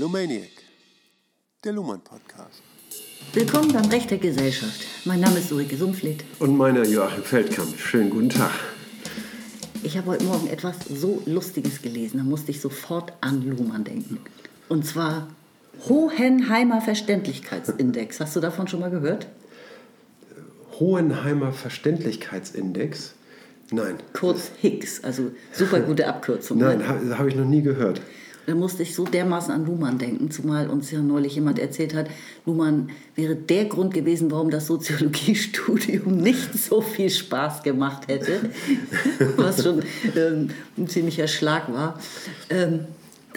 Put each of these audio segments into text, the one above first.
Lumaniac, der Luhmann Podcast. Willkommen beim Recht der Gesellschaft. Mein Name ist Ulrike Sumpfleth. Und meiner Joachim Feldkamp. Schönen guten Tag. Ich habe heute Morgen etwas so Lustiges gelesen, da musste ich sofort an Luhmann denken. Und zwar Hohenheimer Verständlichkeitsindex. Hast du davon schon mal gehört? Hohenheimer Verständlichkeitsindex? Nein. Kurz Higgs, also super gute Abkürzung. Nein, ne? habe hab ich noch nie gehört. Da musste ich so dermaßen an Luhmann denken, zumal uns ja neulich jemand erzählt hat, Luhmann wäre der Grund gewesen, warum das Soziologiestudium nicht so viel Spaß gemacht hätte, was schon ähm, ein ziemlicher Schlag war. Ähm,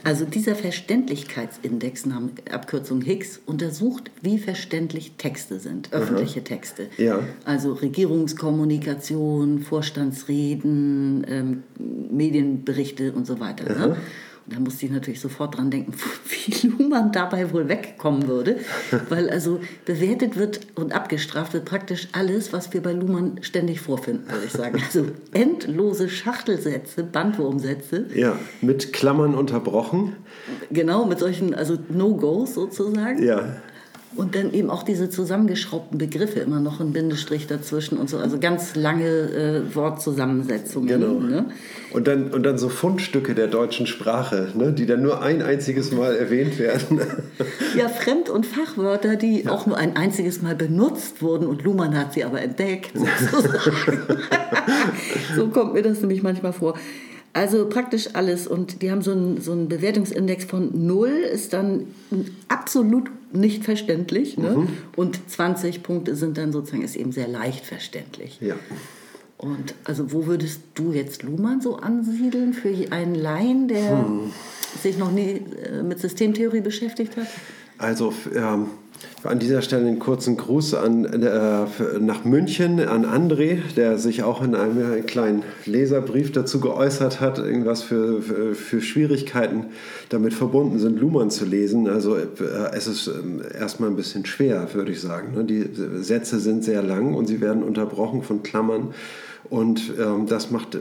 also dieser Verständlichkeitsindex, Abkürzung Higgs, untersucht, wie verständlich Texte sind, öffentliche Texte. Ja. Also Regierungskommunikation, Vorstandsreden, ähm, Medienberichte und so weiter. Ne? Da musste ich natürlich sofort dran denken, wie Luhmann dabei wohl wegkommen würde. Weil also bewertet wird und abgestraft wird praktisch alles, was wir bei Luhmann ständig vorfinden, würde ich sagen. Also endlose Schachtelsätze, Bandwurmsätze. Ja, mit Klammern unterbrochen. Genau, mit solchen, also No-Gos sozusagen. Ja. Und dann eben auch diese zusammengeschraubten Begriffe, immer noch ein Bindestrich dazwischen und so, also ganz lange äh, Wortzusammensetzungen. Genau. Ne? Und dann, und dann so Fundstücke der deutschen Sprache, ne, die dann nur ein einziges Mal erwähnt werden. Ja, Fremd- und Fachwörter, die auch nur ein einziges Mal benutzt wurden und Luhmann hat sie aber entdeckt, so kommt mir das nämlich manchmal vor. Also praktisch alles. Und die haben so einen, so einen Bewertungsindex von 0, ist dann absolut nicht verständlich. Ne? Und 20 Punkte sind dann sozusagen, ist eben sehr leicht verständlich. Ja. Und also wo würdest du jetzt Luhmann so ansiedeln für einen Laien, der sich noch nie äh, mit Systemtheorie beschäftigt hat? Also ähm, an dieser Stelle einen kurzen Gruß an, äh, nach München an André, der sich auch in einem kleinen Leserbrief dazu geäußert hat, irgendwas für, für, für Schwierigkeiten damit verbunden sind, Luhmann zu lesen. Also äh, es ist äh, erstmal ein bisschen schwer, würde ich sagen. Ne? Die Sätze sind sehr lang und sie werden unterbrochen von Klammern. Und ähm, das macht äh,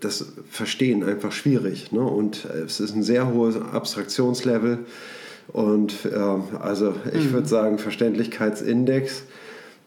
das Verstehen einfach schwierig. Ne? Und es ist ein sehr hohes Abstraktionslevel. Und ähm, also ich würde sagen, Verständlichkeitsindex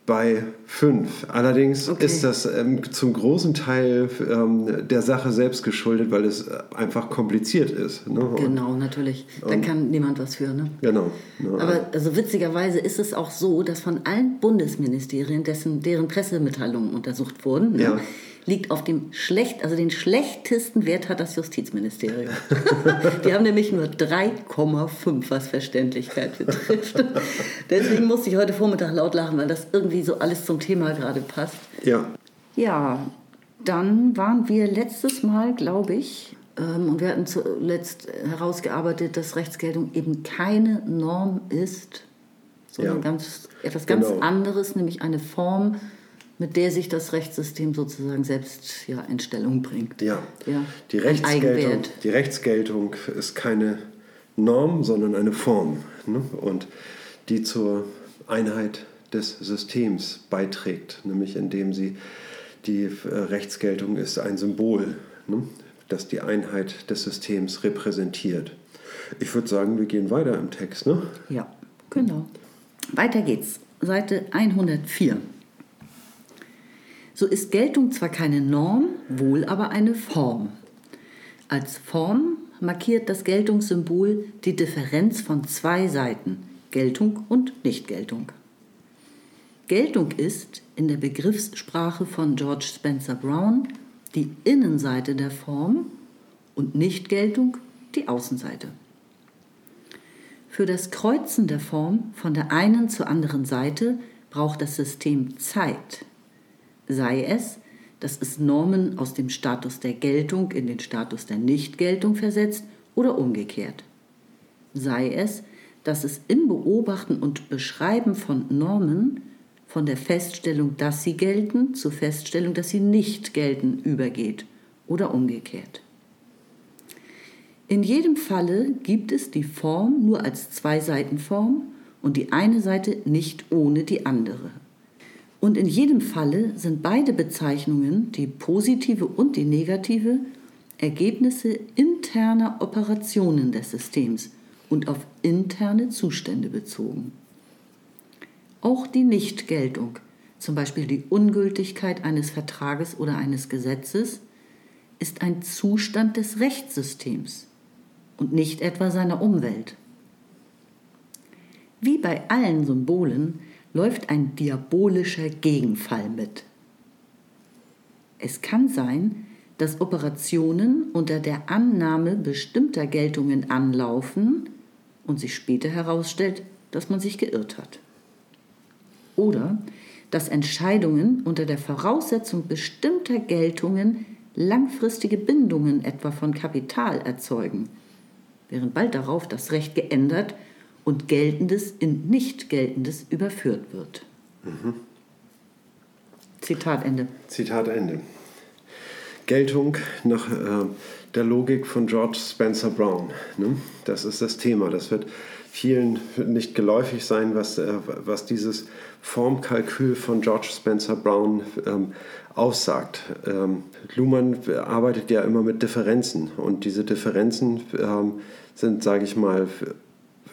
bei 5. Allerdings Okay. ist das ähm, zum großen Teil ähm, der Sache selbst geschuldet, weil es äh, einfach kompliziert ist. Ne? Und- Genau, natürlich. Da kann niemand was für. Ne? Genau. ne? Aber also witzigerweise ist es auch so, dass von allen Bundesministerien, dessen, deren Pressemitteilungen untersucht wurden, ne, Ja. Liegt auf dem schlecht, also den schlechtesten Wert hat das Justizministerium. Die haben nämlich nur 3,5, was Verständlichkeit betrifft. Deswegen musste ich heute Vormittag laut lachen, weil das irgendwie so alles zum Thema gerade passt. ja. Ja, dann waren wir letztes Mal, glaube ich, ähm, und wir hatten zuletzt herausgearbeitet, dass Rechtsgeltung eben keine Norm ist, sondern Ja. ganz, etwas ganz Genau. anderes, nämlich eine Form, mit der sich das Rechtssystem sozusagen selbst ja, in Stellung bringt. Ja. ja. Die, Rechtsgeltung, die Rechtsgeltung ist keine Norm, sondern eine Form. Ne? Und die zur Einheit des Systems beiträgt, nämlich indem sie die äh, Rechtsgeltung ist ein Symbol, ne? das die Einheit des Systems repräsentiert. Ich würde sagen, wir gehen weiter im Text. Ne? Ja, genau. Weiter geht's. Seite 104. So ist Geltung zwar keine Norm, wohl aber eine Form. Als Form markiert das Geltungssymbol die Differenz von zwei Seiten, Geltung und Nichtgeltung. Geltung ist in der Begriffssprache von George Spencer Brown die Innenseite der Form und Nichtgeltung die Außenseite. Für das Kreuzen der Form von der einen zur anderen Seite braucht das System Zeit. Sei es, dass es Normen aus dem Status der Geltung in den Status der Nichtgeltung versetzt oder umgekehrt. Sei es, dass es im Beobachten und Beschreiben von Normen von der Feststellung, dass sie gelten, zur Feststellung, dass sie nicht gelten, übergeht oder umgekehrt. In jedem Falle gibt es die Form nur als Zwei-Seiten-Form und die eine Seite nicht ohne die andere. Und in jedem Falle sind beide Bezeichnungen, die positive und die negative, Ergebnisse interner Operationen des Systems und auf interne Zustände bezogen. Auch die Nichtgeltung, zum Beispiel die Ungültigkeit eines Vertrages oder eines Gesetzes, ist ein Zustand des Rechtssystems und nicht etwa seiner Umwelt. Wie bei allen Symbolen läuft ein diabolischer Gegenfall mit. Es kann sein, dass Operationen unter der Annahme bestimmter Geltungen anlaufen und sich später herausstellt, dass man sich geirrt hat. Oder dass Entscheidungen unter der Voraussetzung bestimmter Geltungen langfristige Bindungen etwa von Kapital erzeugen, während bald darauf das Recht geändert und Geltendes in nicht Geltendes überführt wird. Mhm. Zitat Ende. Zitat Ende. Geltung nach äh, der Logik von George Spencer Brown. Ne? Das ist das Thema. Das wird vielen nicht geläufig sein, was, äh, was dieses Formkalkül von George Spencer Brown ähm, aussagt. Ähm, Luhmann arbeitet ja immer mit Differenzen und diese Differenzen ähm, sind, sage ich mal,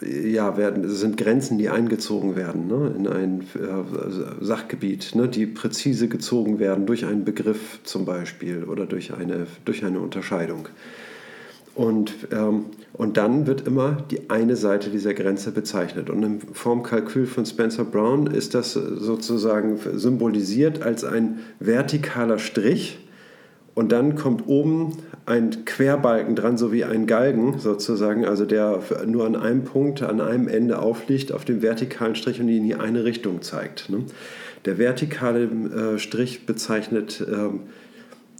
ja, werden, sind Grenzen, die eingezogen werden ne, in ein äh, Sachgebiet, ne, die präzise gezogen werden durch einen Begriff zum Beispiel oder durch eine, durch eine Unterscheidung. Und, ähm, und dann wird immer die eine Seite dieser Grenze bezeichnet. Und im Formkalkül von Spencer Brown ist das sozusagen symbolisiert als ein vertikaler Strich. Und dann kommt oben ein Querbalken dran, so wie ein Galgen sozusagen, also der nur an einem Punkt, an einem Ende aufliegt, auf dem vertikalen Strich und in die eine Richtung zeigt. Ne? Der vertikale äh, Strich bezeichnet ähm,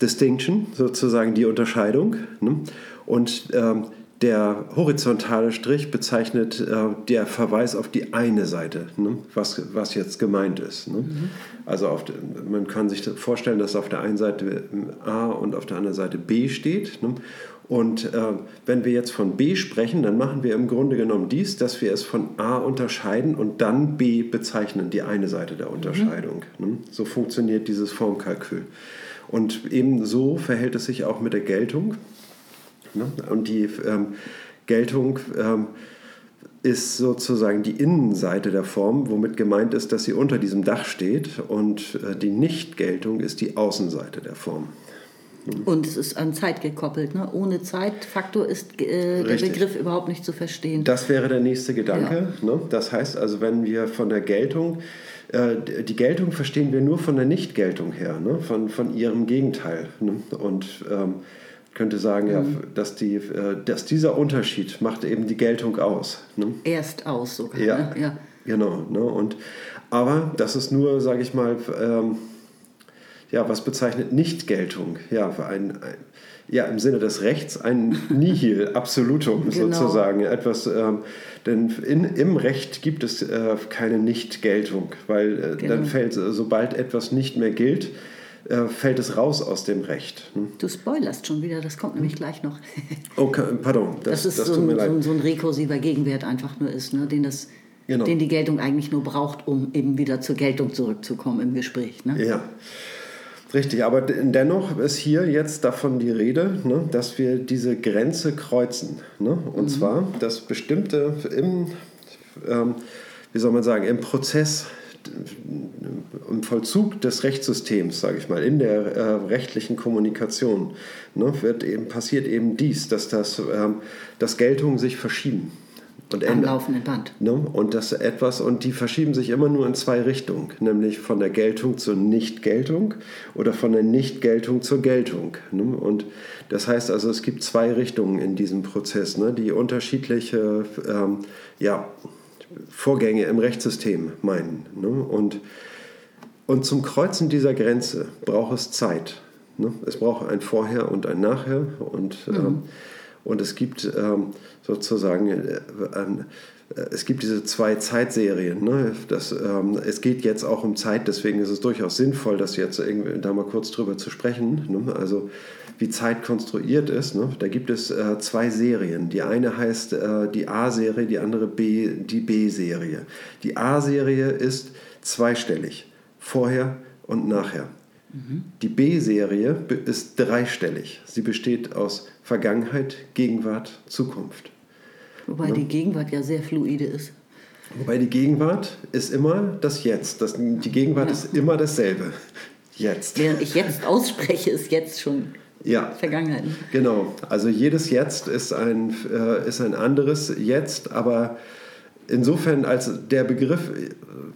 Distinction, sozusagen die Unterscheidung. Ne? Und ähm, der horizontale Strich bezeichnet äh, der Verweis auf die eine Seite, ne? was, was jetzt gemeint ist. Ne? Mhm. Also auf, man kann sich vorstellen, dass auf der einen Seite A und auf der anderen Seite B steht. Ne? Und äh, wenn wir jetzt von B sprechen, dann machen wir im Grunde genommen dies, dass wir es von A unterscheiden und dann B bezeichnen, die eine Seite der Unterscheidung. Mhm. So funktioniert dieses Formkalkül. Und ebenso verhält es sich auch mit der Geltung. Ne? Und die ähm, Geltung ähm, ist sozusagen die Innenseite der Form, womit gemeint ist, dass sie unter diesem Dach steht. Und äh, die Nichtgeltung ist die Außenseite der Form. Und es ist an Zeit gekoppelt. Ne? Ohne Zeitfaktor ist äh, der Begriff überhaupt nicht zu verstehen. Das wäre der nächste Gedanke. Ja. Ne? Das heißt also, wenn wir von der Geltung, äh, die Geltung verstehen wir nur von der Nichtgeltung her, ne? von, von ihrem Gegenteil. Ne? Und ähm, könnte sagen, mhm. ja, dass, die, äh, dass dieser Unterschied macht eben die Geltung aus. Ne? Erst aus sogar. Ja, ne? ja. genau. Ne? Und, aber das ist nur, sage ich mal, ähm, ja, was bezeichnet Nichtgeltung? Ja, ein, ein, ja, im Sinne des Rechts ein Nihil Absolutum genau. sozusagen. Etwas, ähm, denn in, im Recht gibt es äh, keine Nichtgeltung, weil äh, genau. dann fällt, sobald etwas nicht mehr gilt, äh, fällt es raus aus dem Recht. Hm? Du spoilerst schon wieder, das kommt nämlich gleich noch. Okay, pardon. Das, das ist das so, ein, so, ein, so, ein, rekursiver Gegenwert einfach nur ist, ne? den, das, genau. den die Geltung eigentlich nur braucht, um eben wieder zur Geltung zurückzukommen im Gespräch. Ne? Ja. Richtig, aber dennoch ist hier jetzt davon die Rede, ne, dass wir diese Grenze kreuzen. Ne? Und mhm. zwar, dass bestimmte im, ähm, wie soll man sagen, im Prozess im Vollzug des Rechtssystems, sage ich mal, in der äh, rechtlichen Kommunikation, ne, wird eben, passiert eben dies, dass, das, ähm, dass Geltungen sich verschieben. Und Am laufenden Band. Ne? Und das etwas, und die verschieben sich immer nur in zwei Richtungen, nämlich von der Geltung zur Nichtgeltung oder von der Nichtgeltung zur Geltung. Ne? Und das heißt also, es gibt zwei Richtungen in diesem Prozess, ne? die unterschiedliche ähm, ja, Vorgänge im Rechtssystem meinen. Ne? Und, und zum Kreuzen dieser Grenze braucht es Zeit. Ne? Es braucht ein Vorher und ein Nachher. Und, mhm. ähm, und es gibt ähm, sozusagen äh, ein, äh, es gibt diese zwei Zeitserien. Ne? Das, ähm, es geht jetzt auch um Zeit, deswegen ist es durchaus sinnvoll, das jetzt irgendwie, da mal kurz drüber zu sprechen. Ne? Also wie Zeit konstruiert ist. Ne? Da gibt es äh, zwei Serien. Die eine heißt äh, die A-Serie, die andere B, die B-Serie. Die A-Serie ist zweistellig, vorher und nachher. Mhm. Die B-Serie ist dreistellig. Sie besteht aus Vergangenheit, Gegenwart, Zukunft. Wobei die Gegenwart ja sehr fluide ist. Wobei die Gegenwart ist immer das Jetzt. Das, die Gegenwart Ja. ist immer dasselbe. Jetzt. Während ich jetzt ausspreche, ist jetzt schon Ja. Vergangenheit. Genau, also jedes Jetzt ist ein, äh, ist ein anderes Jetzt, aber insofern, als der Begriff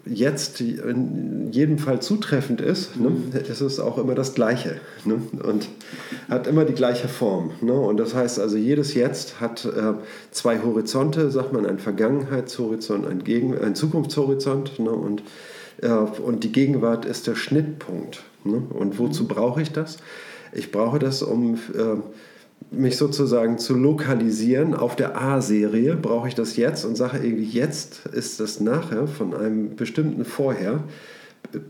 jetzt in jedem Fall zutreffend ist, ne, ist es auch immer das Gleiche ne, und hat immer die gleiche Form. Ne, und das heißt also, jedes Jetzt hat äh, zwei Horizonte, sagt man, ein Vergangenheitshorizont, ein, Gegen ein Zukunftshorizont ne, und, äh, und die Gegenwart ist der Schnittpunkt. Ne, und wozu brauche ich das? Ich brauche das, um äh, mich sozusagen zu lokalisieren. Auf der A-Serie brauche ich das jetzt und sage irgendwie, jetzt ist das nachher von einem bestimmten Vorher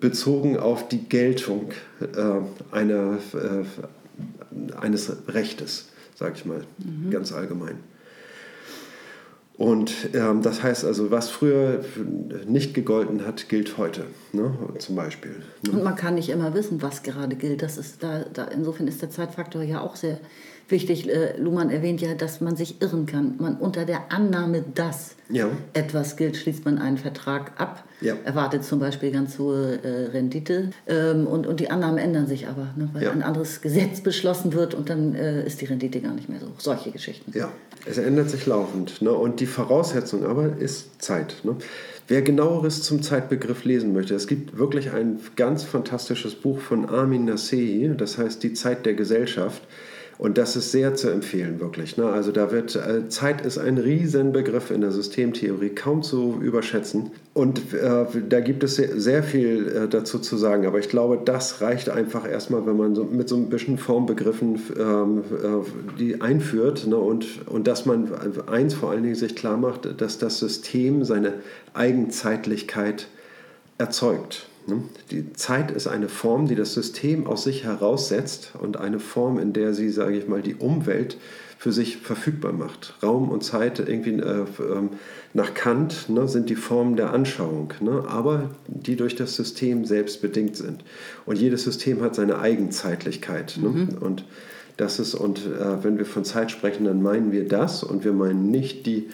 bezogen auf die Geltung äh, einer, äh, eines Rechtes, sage ich mal, ganz allgemein. Und ähm, das heißt also, was früher nicht gegolten hat, gilt heute, ne? zum Beispiel. Ne? Und man kann nicht immer wissen, was gerade gilt. Das ist da, da, insofern ist der Zeitfaktor ja auch sehr wichtig. Äh, Luhmann erwähnt ja, dass man sich irren kann. Man unter der Annahme, dass Ja. etwas gilt, schließt man einen Vertrag ab, Ja. erwartet zum Beispiel ganz hohe äh, Rendite ähm, und, und die Annahmen ändern sich aber, ne, weil Ja. ein anderes Gesetz beschlossen wird und dann äh, ist die Rendite gar nicht mehr so. Solche Geschichten. Ja, es ändert sich laufend. Ne? Und die Voraussetzung aber ist Zeit. Ne? Wer genaueres zum Zeitbegriff lesen möchte, es gibt wirklich ein ganz fantastisches Buch von Armin Nasehi, das heißt Die Zeit der Gesellschaft. Und das ist sehr zu empfehlen, wirklich. Ne? Also da wird, äh, Zeit ist ein Riesenbegriff in der Systemtheorie, kaum zu überschätzen. Und äh, da gibt es sehr, sehr viel äh, dazu zu sagen. Aber ich glaube, das reicht einfach erstmal, wenn man so mit so ein bisschen Formbegriffen ähm, äh, die einführt. Ne? Und, und dass man eins vor allen Dingen sich klar macht, dass das System seine Eigenzeitlichkeit erzeugt. Ne? Die Zeit ist eine Form, die das System aus sich heraussetzt und eine Form, in der sie, sage ich mal, die Umwelt für sich verfügbar macht. Raum und Zeit irgendwie äh, ähm, nach Kant ne, sind die Formen der Anschauung, ne, aber die durch das System selbst bedingt sind. Und jedes System hat seine Eigenzeitlichkeit. Ne? Und das ist, und äh, wenn wir von Zeit sprechen, dann meinen wir das und wir meinen nicht die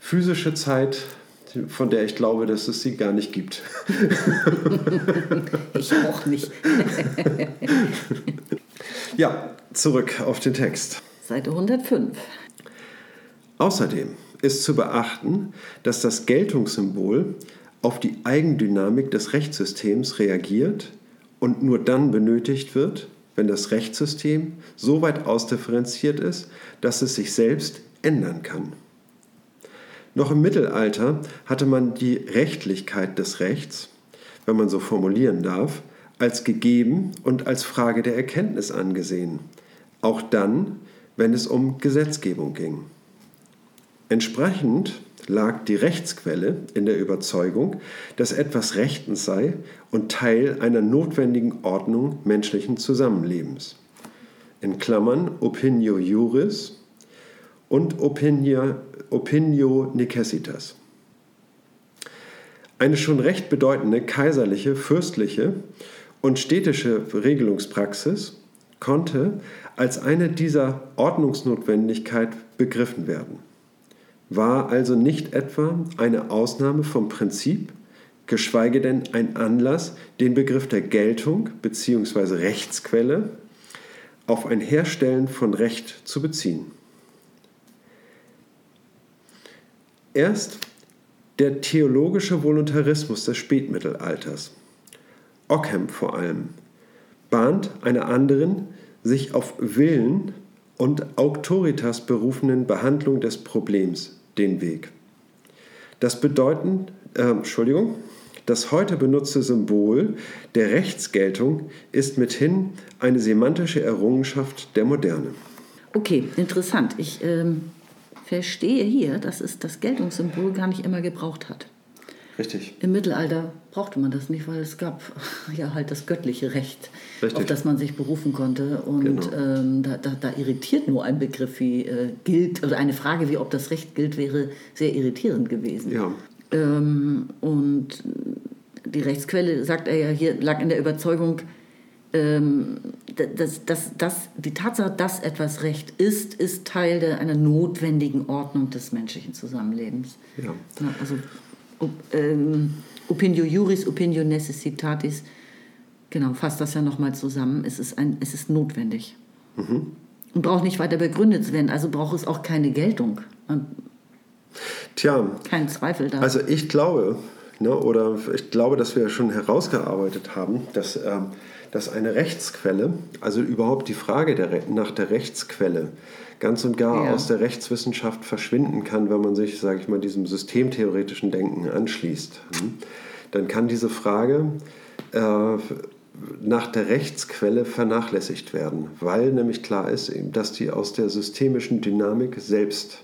physische Zeit, von der ich glaube, dass es sie gar nicht gibt. Ich auch nicht. Ja, zurück auf den Text. Seite 105. Außerdem ist zu beachten, dass das Geltungssymbol auf die Eigendynamik des Rechtssystems reagiert und nur dann benötigt wird, wenn das Rechtssystem so weit ausdifferenziert ist, dass es sich selbst ändern kann. Noch im Mittelalter hatte man die Rechtlichkeit des Rechts, wenn man so formulieren darf, als gegeben und als Frage der Erkenntnis angesehen, auch dann, wenn es um Gesetzgebung ging. Entsprechend lag die Rechtsquelle in der Überzeugung, dass etwas rechtens sei und Teil einer notwendigen Ordnung menschlichen Zusammenlebens. In Klammern Opinio Juris und Opinio, Opinio Necessitas. Eine schon recht bedeutende kaiserliche, fürstliche und städtische Regelungspraxis konnte als eine dieser Ordnungsnotwendigkeit begriffen werden, war also nicht etwa eine Ausnahme vom Prinzip, geschweige denn ein Anlass, den Begriff der Geltung bzw. Rechtsquelle auf ein Herstellen von Recht zu beziehen. Erst der theologische Voluntarismus des Spätmittelalters, Ockham vor allem, bahnt einer anderen, sich auf Willen und Auctoritas berufenen Behandlung des Problems den Weg. Das bedeuten, äh, Entschuldigung, das heute benutzte Symbol der Rechtsgeltung ist mithin eine semantische Errungenschaft der Moderne. Okay, interessant. Ich ähm, verstehe hier, dass es das Geltungssymbol gar nicht immer gebraucht hat. Richtig. Im Mittelalter brauchte man das nicht, weil es gab ja halt das göttliche Recht, Richtig. auf das man sich berufen konnte. Und Genau. ähm, da, da, da irritiert nur ein Begriff wie äh, gilt, oder eine Frage wie ob das Recht gilt, wäre sehr irritierend gewesen. Ja. Ähm, und die Rechtsquelle, sagt er ja hier, lag in der Überzeugung, ähm, das, das, das, die Tatsache, dass etwas Recht ist, ist Teil der, einer notwendigen Ordnung des menschlichen Zusammenlebens. Ja. also ob, ähm, opinio juris, opinio necessitatis, genau, fasst das ja nochmal zusammen. Es ist, ein, es ist notwendig. Mhm. Und braucht nicht weiter begründet zu werden, also braucht es auch keine Geltung. Tja. Kein Zweifel da. Also ich glaube, ne, oder ich glaube, dass wir schon herausgearbeitet haben, dass, ähm, dass eine Rechtsquelle, also überhaupt die Frage der, nach der Rechtsquelle, ganz und gar ja. aus der Rechtswissenschaft verschwinden kann, wenn man sich, sage ich mal, diesem systemtheoretischen Denken anschließt. Hm? Dann kann diese Frage äh, nach der Rechtsquelle vernachlässigt werden, weil nämlich klar ist, dass die aus der systemischen Dynamik selbst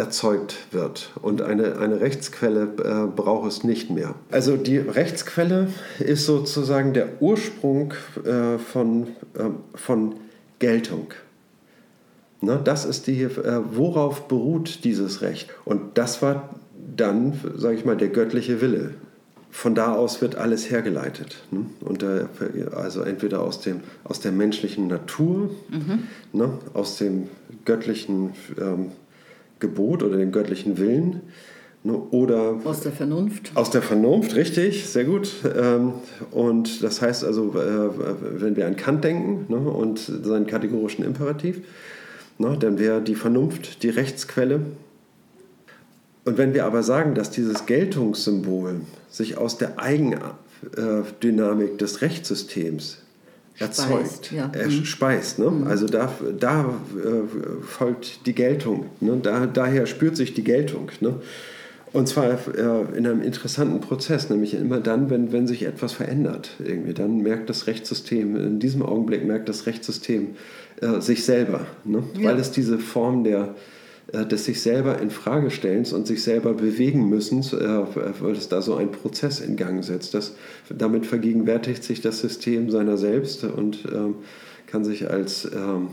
erzeugt wird. Und eine, eine Rechtsquelle äh, braucht es nicht mehr. Also die Rechtsquelle ist sozusagen der Ursprung äh, von, äh, von Geltung. Ne, das ist die, äh, worauf beruht dieses Recht? Und das war dann, sage ich mal, der göttliche Wille. Von da aus wird alles hergeleitet. Ne? Und da, also entweder aus, dem, aus der menschlichen Natur, mhm. ne, aus dem göttlichen ähm, Gebot oder dem göttlichen Willen. Ne, oder aus der Vernunft. Aus der Vernunft, richtig, sehr gut. Ähm, und das heißt also, äh, wenn wir an Kant denken ne, und seinen kategorischen Imperativ, Ne? Dann wäre die Vernunft die Rechtsquelle. Und wenn wir aber sagen, dass dieses Geltungssymbol sich aus der Eigendynamik des Rechtssystems erzeugt, ja. er mhm. speist. Ne? Mhm. Also da, da äh, folgt die Geltung. Ne? Da, daher spürt sich die Geltung. Ne? Und zwar äh, in einem interessanten Prozess, nämlich immer dann, wenn, wenn sich etwas verändert. Irgendwie. Dann merkt das Rechtssystem, in diesem Augenblick merkt das Rechtssystem äh, sich selber. Ne? Ja. Weil es diese Form der, des sich selber in Frage stellens und sich selber bewegen müssen, äh, weil es da so ein Prozess in Gang setzt. Das, damit vergegenwärtigt sich das System seiner selbst und ähm, kann sich als ähm,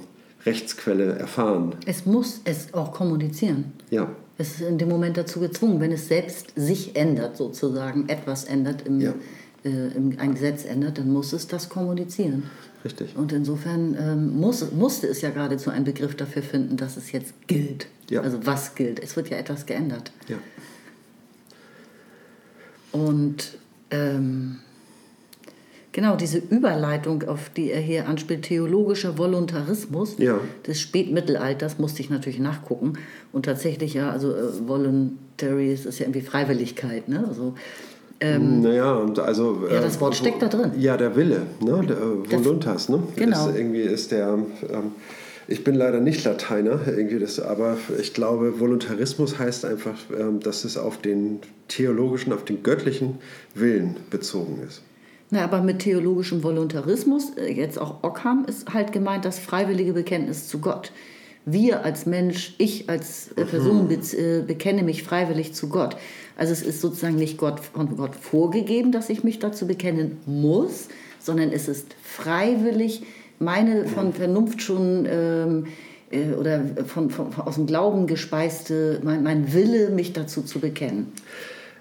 Rechtsquelle erfahren. Es muss es auch kommunizieren. Ja. Es ist in dem Moment dazu gezwungen, wenn es selbst sich ändert, sozusagen, etwas ändert, im, ja. äh, im, ein Gesetz ändert, dann muss es das kommunizieren. Richtig. Und insofern ähm, muss, musste es ja geradezu einen Begriff dafür finden, dass es jetzt gilt. Ja. Also was gilt. Es wird ja etwas geändert. Ja. Und ähm, Genau, diese Überleitung, auf die er hier anspielt, theologischer Voluntarismus ja. des Spätmittelalters, musste ich natürlich nachgucken. Und tatsächlich, ja, also äh, voluntary ist ja irgendwie Freiwilligkeit, ne? Also, ähm, naja, und also. Ja, das Wort äh, steckt da drin. Ja, der Wille, ne? Der, äh, Voluntas, ne? Genau. Ist, irgendwie ist der. Ähm, ich bin leider nicht Lateiner, irgendwie das, aber ich glaube, Voluntarismus heißt einfach, ähm, dass es auf den theologischen, auf den göttlichen Willen bezogen ist. Na, aber mit theologischem Voluntarismus, äh, jetzt auch Ockham, ist halt gemeint das freiwillige Bekenntnis zu Gott. Wir als Mensch, ich als äh, Person be äh, bekenne mich freiwillig zu Gott. Also es ist sozusagen nicht Gott, von Gott vorgegeben, dass ich mich dazu bekennen muss, sondern es ist freiwillig meine von Vernunft schon ähm, äh, oder von, von, aus dem Glauben gespeiste, mein, mein Wille, mich dazu zu bekennen.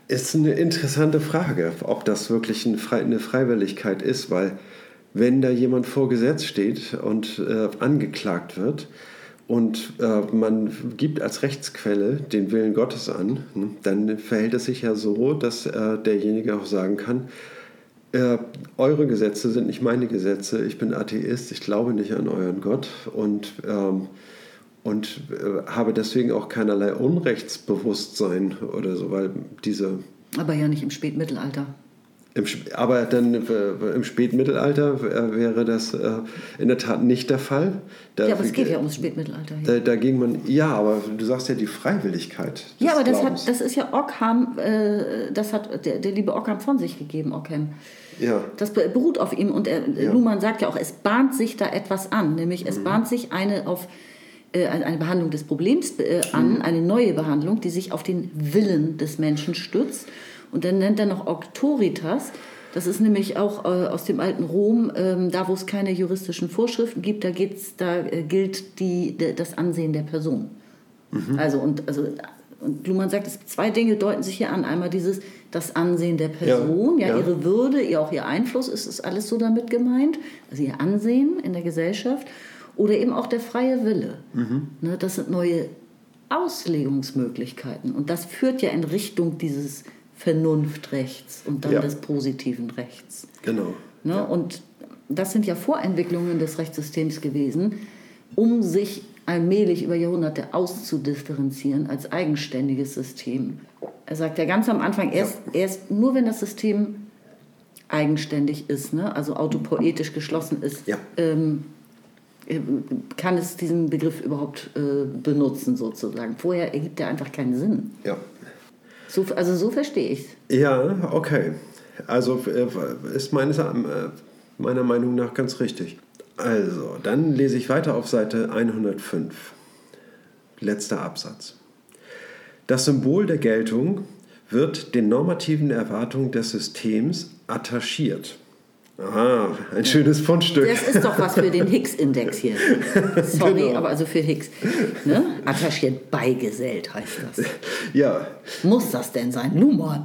Ist eine interessante Frage, ob das wirklich eine Freiwilligkeit ist, weil wenn da jemand vor Gesetz steht und äh, angeklagt wird und äh, man gibt als Rechtsquelle den Willen Gottes an, ne, dann verhält es sich ja so, dass äh, derjenige auch sagen kann, äh, eure Gesetze sind nicht meine Gesetze, ich bin Atheist, ich glaube nicht an euren Gott und ähm, und äh, habe deswegen auch keinerlei Unrechtsbewusstsein oder so, weil diese. Aber ja nicht im Spätmittelalter. Aber dann äh, im Spätmittelalter äh, wäre das äh, in der Tat nicht der Fall. Da, ja, aber es geht ja ums Spätmittelalter. Da, da, ging man, ja, aber du sagst ja die Freiwilligkeit. Ja, aber das, hat, das ist ja Ockham, das hat der, der liebe Ockham von sich gegeben, Ockham. Ja. Das beruht auf ihm und er, ja. Luhmann sagt ja auch, es bahnt sich da etwas an, nämlich es mhm. bahnt sich eine auf eine Behandlung des Problems an, mhm. eine neue Behandlung, die sich auf den Willen des Menschen stützt. Und dann nennt er noch Auctoritas. Das ist nämlich auch äh, aus dem alten Rom, ähm, da wo es keine juristischen Vorschriften gibt, da, geht's, da gilt die, das Ansehen der Person. Mhm. Also, und, also, und Luhmann sagt, es, zwei Dinge deuten sich hier an. Einmal dieses, das Ansehen der Person, ja, ja, ja. ihre Würde, ihr auch ihr Einfluss, ist es alles so damit gemeint, also ihr Ansehen in der Gesellschaft oder eben auch der freie Wille. Mhm. Ne, das sind neue Auslegungsmöglichkeiten und das führt ja in Richtung dieses Vernunftrechts und dann ja. des positiven Rechts. Genau. Ne, und das sind ja Vorentwicklungen des Rechtssystems gewesen, um sich allmählich über Jahrhunderte auszudifferenzieren als eigenständiges System. Er sagt ja ganz am Anfang, erst, ja. erst nur wenn das System eigenständig ist, ne? also autopoetisch geschlossen ist, ja. ähm, äh, kann es diesen Begriff überhaupt äh, benutzen sozusagen. Vorher ergibt er einfach keinen Sinn. Ja. So, also so verstehe ich es. Ja, okay. Also äh, ist meines, äh, meiner Meinung nach ganz richtig. Also, dann lese ich weiter auf Seite 105. Letzter Absatz. Das Symbol der Geltung wird den normativen Erwartungen des Systems attachiert. Aha, ein schönes Fundstück. Das ist doch was für den Higgs-Index hier. Sorry, genau. aber also für Higgs. Ne? Attachiert beigesellt heißt das. Ja. Muss das denn sein? Nummer.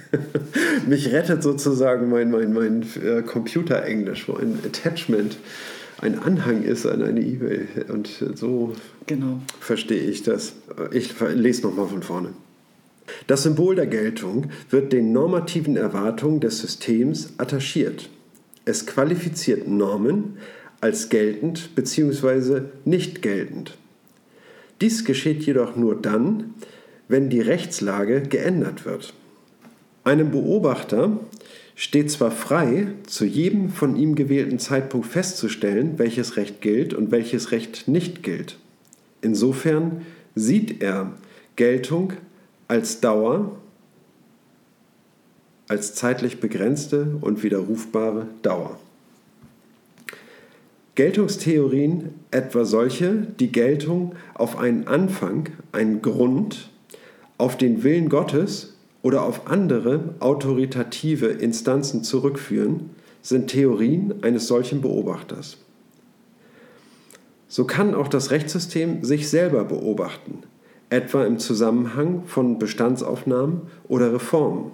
Mich rettet sozusagen mein, mein, mein äh, Computerenglisch, wo ein Attachment ein Anhang ist an eine E-Mail. Und so genau. verstehe ich das. Ich lese nochmal von vorne. Das Symbol der Geltung wird den normativen Erwartungen des Systems attachiert. Es qualifiziert Normen als geltend bzw. nicht geltend. Dies geschieht jedoch nur dann, wenn die Rechtslage geändert wird. Einem Beobachter steht zwar frei, zu jedem von ihm gewählten Zeitpunkt festzustellen, welches Recht gilt und welches Recht nicht gilt. Insofern sieht er Geltung als Dauer, als zeitlich begrenzte und widerrufbare Dauer. Geltungstheorien, etwa solche, die Geltung auf einen Anfang, einen Grund, auf den Willen Gottes oder auf andere autoritative Instanzen zurückführen, sind Theorien eines solchen Beobachters. So kann auch das Rechtssystem sich selber beobachten, etwa im Zusammenhang von Bestandsaufnahmen oder Reformen.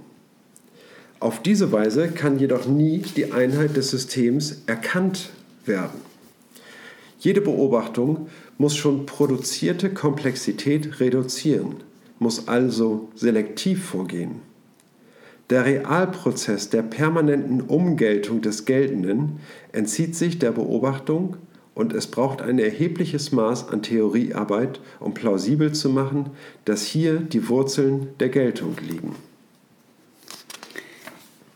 Auf diese Weise kann jedoch nie die Einheit des Systems erkannt werden. Jede Beobachtung muss schon produzierte Komplexität reduzieren, muss also selektiv vorgehen. Der Realprozess der permanenten Umgeltung des Geltenden entzieht sich der Beobachtung und es braucht ein erhebliches Maß an Theoriearbeit, um plausibel zu machen, dass hier die Wurzeln der Geltung liegen.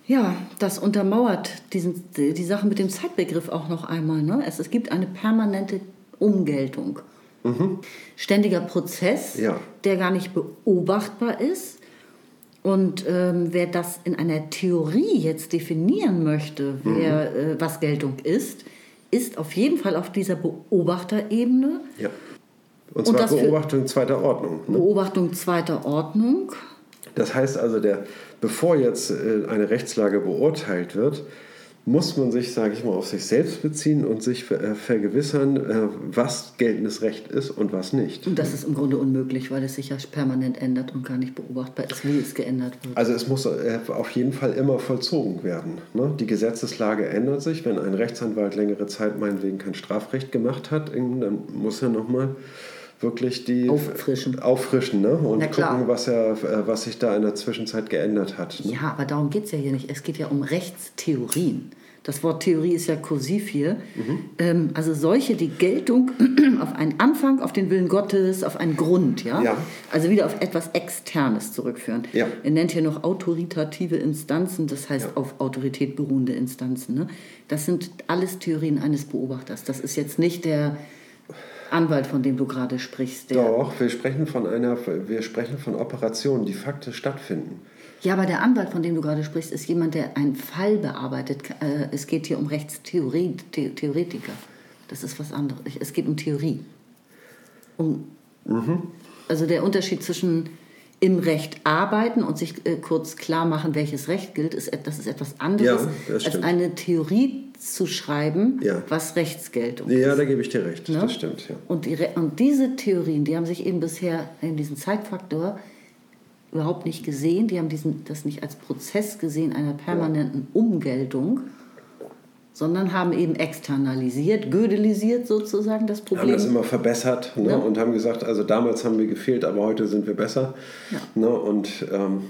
Ja, das untermauert diesen, die Sache mit dem Zeitbegriff auch noch einmal. Ne? Es, es gibt eine permanente Umgeltung. Mhm. Ständiger Prozess, ja. der gar nicht beobachtbar ist. Und ähm, wer das in einer Theorie jetzt definieren möchte, wer, mhm. äh, was Geltung ist, ist auf jeden Fall auf dieser Beobachterebene. Ja. Und zwar Und Beobachtung zweiter Ordnung. Ne? Beobachtung zweiter Ordnung. Das heißt also, der, bevor jetzt äh, eine Rechtslage beurteilt wird, muss man sich, sage ich mal, auf sich selbst beziehen und sich äh, vergewissern, äh, was geltendes Recht ist und was nicht. Und das ist im Grunde unmöglich, weil es sich ja permanent ändert und gar nicht beobachtbar ist, wie es geändert wird. Also es muss äh, auf jeden Fall immer vollzogen werden. Ne? Die Gesetzeslage ändert sich. Wenn ein Rechtsanwalt längere Zeit meinetwegen kein Strafrecht gemacht hat, dann muss er nochmal wirklich die auffrischen, auffrischen ne? und gucken, was, er, was sich da in der Zwischenzeit geändert hat. Ne? Ja, aber darum geht es ja hier nicht. Es geht ja um Rechtstheorien. Das Wort Theorie ist ja kursiv hier. Mhm. Ähm, also solche, die Geltung auf einen Anfang, auf den Willen Gottes, auf einen Grund, ja? ja. Also wieder auf etwas Externes zurückführen. Ja. Er nennt hier noch autoritative Instanzen, das heißt ja. auf Autorität beruhende Instanzen. Ne? Das sind alles Theorien eines Beobachters. Das ist jetzt nicht der Anwalt, von dem du gerade sprichst. Doch, wir sprechen von einer, wir sprechen von Operationen, die faktisch stattfinden. Ja, aber der Anwalt, von dem du gerade sprichst, ist jemand, der einen Fall bearbeitet. Äh, es geht hier um Rechtstheoretiker. Das ist was anderes. Es geht um Theorie. Um, mhm. Also der Unterschied zwischen im Recht arbeiten und sich äh, kurz klar machen, welches Recht gilt, ist, das ist etwas anderes, Ja, als eine Theorie zu schreiben, Ja. was Rechtsgeltung Ja, ist. da gebe ich dir recht. Ne? Das stimmt, ja. Und, die, und diese Theorien, die haben sich eben bisher in diesen Zeitfaktor überhaupt nicht gesehen. Die haben diesen, das nicht als Prozess gesehen einer permanenten Umgeltung, sondern haben eben externalisiert, gödelisiert sozusagen das haben Problem. das immer verbessert ne? Ja. und haben gesagt, also damals haben wir gefehlt, aber heute sind wir besser. Ja. Ne? Und ähm,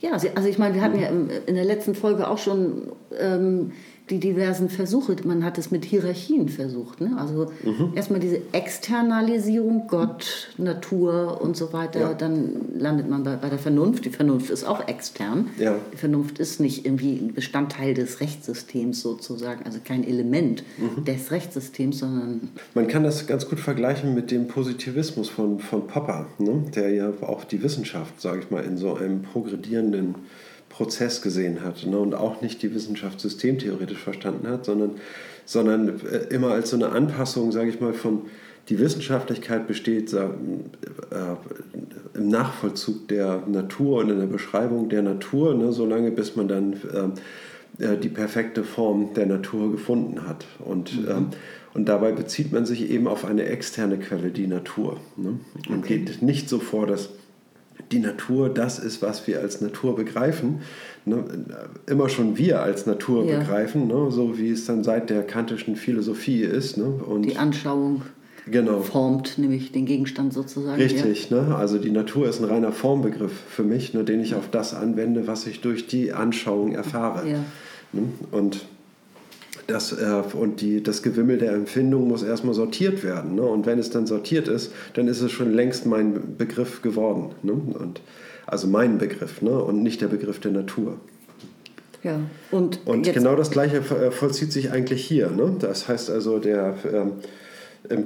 Ja, also ich meine, wir hatten ja im- in der letzten Folge auch schon ähm, die diversen Versuche. Man hat es mit Hierarchien versucht. Ne? Also Mhm. erstmal diese Externalisierung, Gott, Natur und so weiter. Ja. Dann landet man bei, bei der Vernunft. Die Vernunft ist auch extern. Ja. Die Vernunft ist nicht irgendwie ein Bestandteil des Rechtssystems sozusagen, also kein Element Mhm. des Rechtssystems, sondern man kann das ganz gut vergleichen mit dem Positivismus von, von Popper, ne? der ja auch die Wissenschaft, sage ich mal, in so einem progredierenden Prozess gesehen hat ne? und auch nicht die Wissenschaft systemtheoretisch verstanden hat, sondern, sondern äh, immer als so eine Anpassung, sage ich mal, von die Wissenschaftlichkeit besteht äh, im Nachvollzug der Natur und in der Beschreibung der Natur, ne? solange bis man dann äh, äh, die perfekte Form der Natur gefunden hat. Und, ähm, und dabei bezieht man sich eben auf eine externe Quelle, die Natur. Ne? Und geht nicht so vor, dass die Natur das ist, was wir als Natur begreifen. Ne? Immer schon wir als Natur Ja. begreifen, ne? so wie es dann seit der kantischen Philosophie ist. Ne? Und die Anschauung genau. formt nämlich den Gegenstand sozusagen. Richtig, ne? also die Natur ist ein reiner Formbegriff für mich, ne, den ich auf das anwende, was ich durch die Anschauung erfahre. Ja. Ne? Und, das, äh, und die, das Gewimmel der Empfindung muss erstmal sortiert werden. Ne? Und wenn es dann sortiert ist, dann ist es schon längst mein Begriff geworden. Ne? Und, also mein Begriff ne? und nicht der Begriff der Natur. Ja. Und, Und genau das Gleiche äh, vollzieht sich eigentlich hier. Ne? Das heißt also, der, ähm, äh,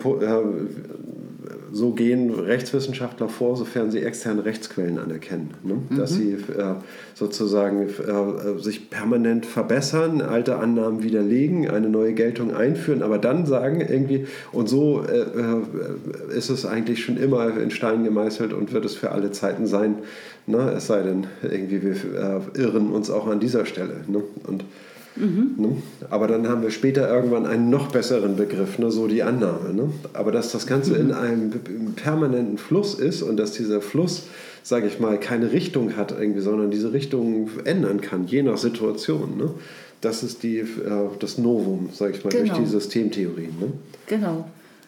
so gehen Rechtswissenschaftler vor, sofern sie externe Rechtsquellen anerkennen. Ne? Dass Mhm. sie äh, sozusagen äh, sich permanent verbessern, alte Annahmen widerlegen, eine neue Geltung einführen, aber dann sagen irgendwie, und so äh, äh, ist es eigentlich schon immer in Stein gemeißelt und wird es für alle Zeiten sein. Ne? Es sei denn, irgendwie wir äh, irren uns auch an dieser Stelle. Ne? Und Ne? Aber dann haben wir später irgendwann einen noch besseren Begriff, ne? so die Annahme. Ne? Aber dass das Ganze in einem permanenten Fluss ist und dass dieser Fluss, sage ich mal, keine Richtung hat, irgendwie, sondern diese Richtung ändern kann, je nach Situation. Ne? Das ist die, äh, das Novum, sage ich mal, Genau. durch die Systemtheorien. Ne? Genau.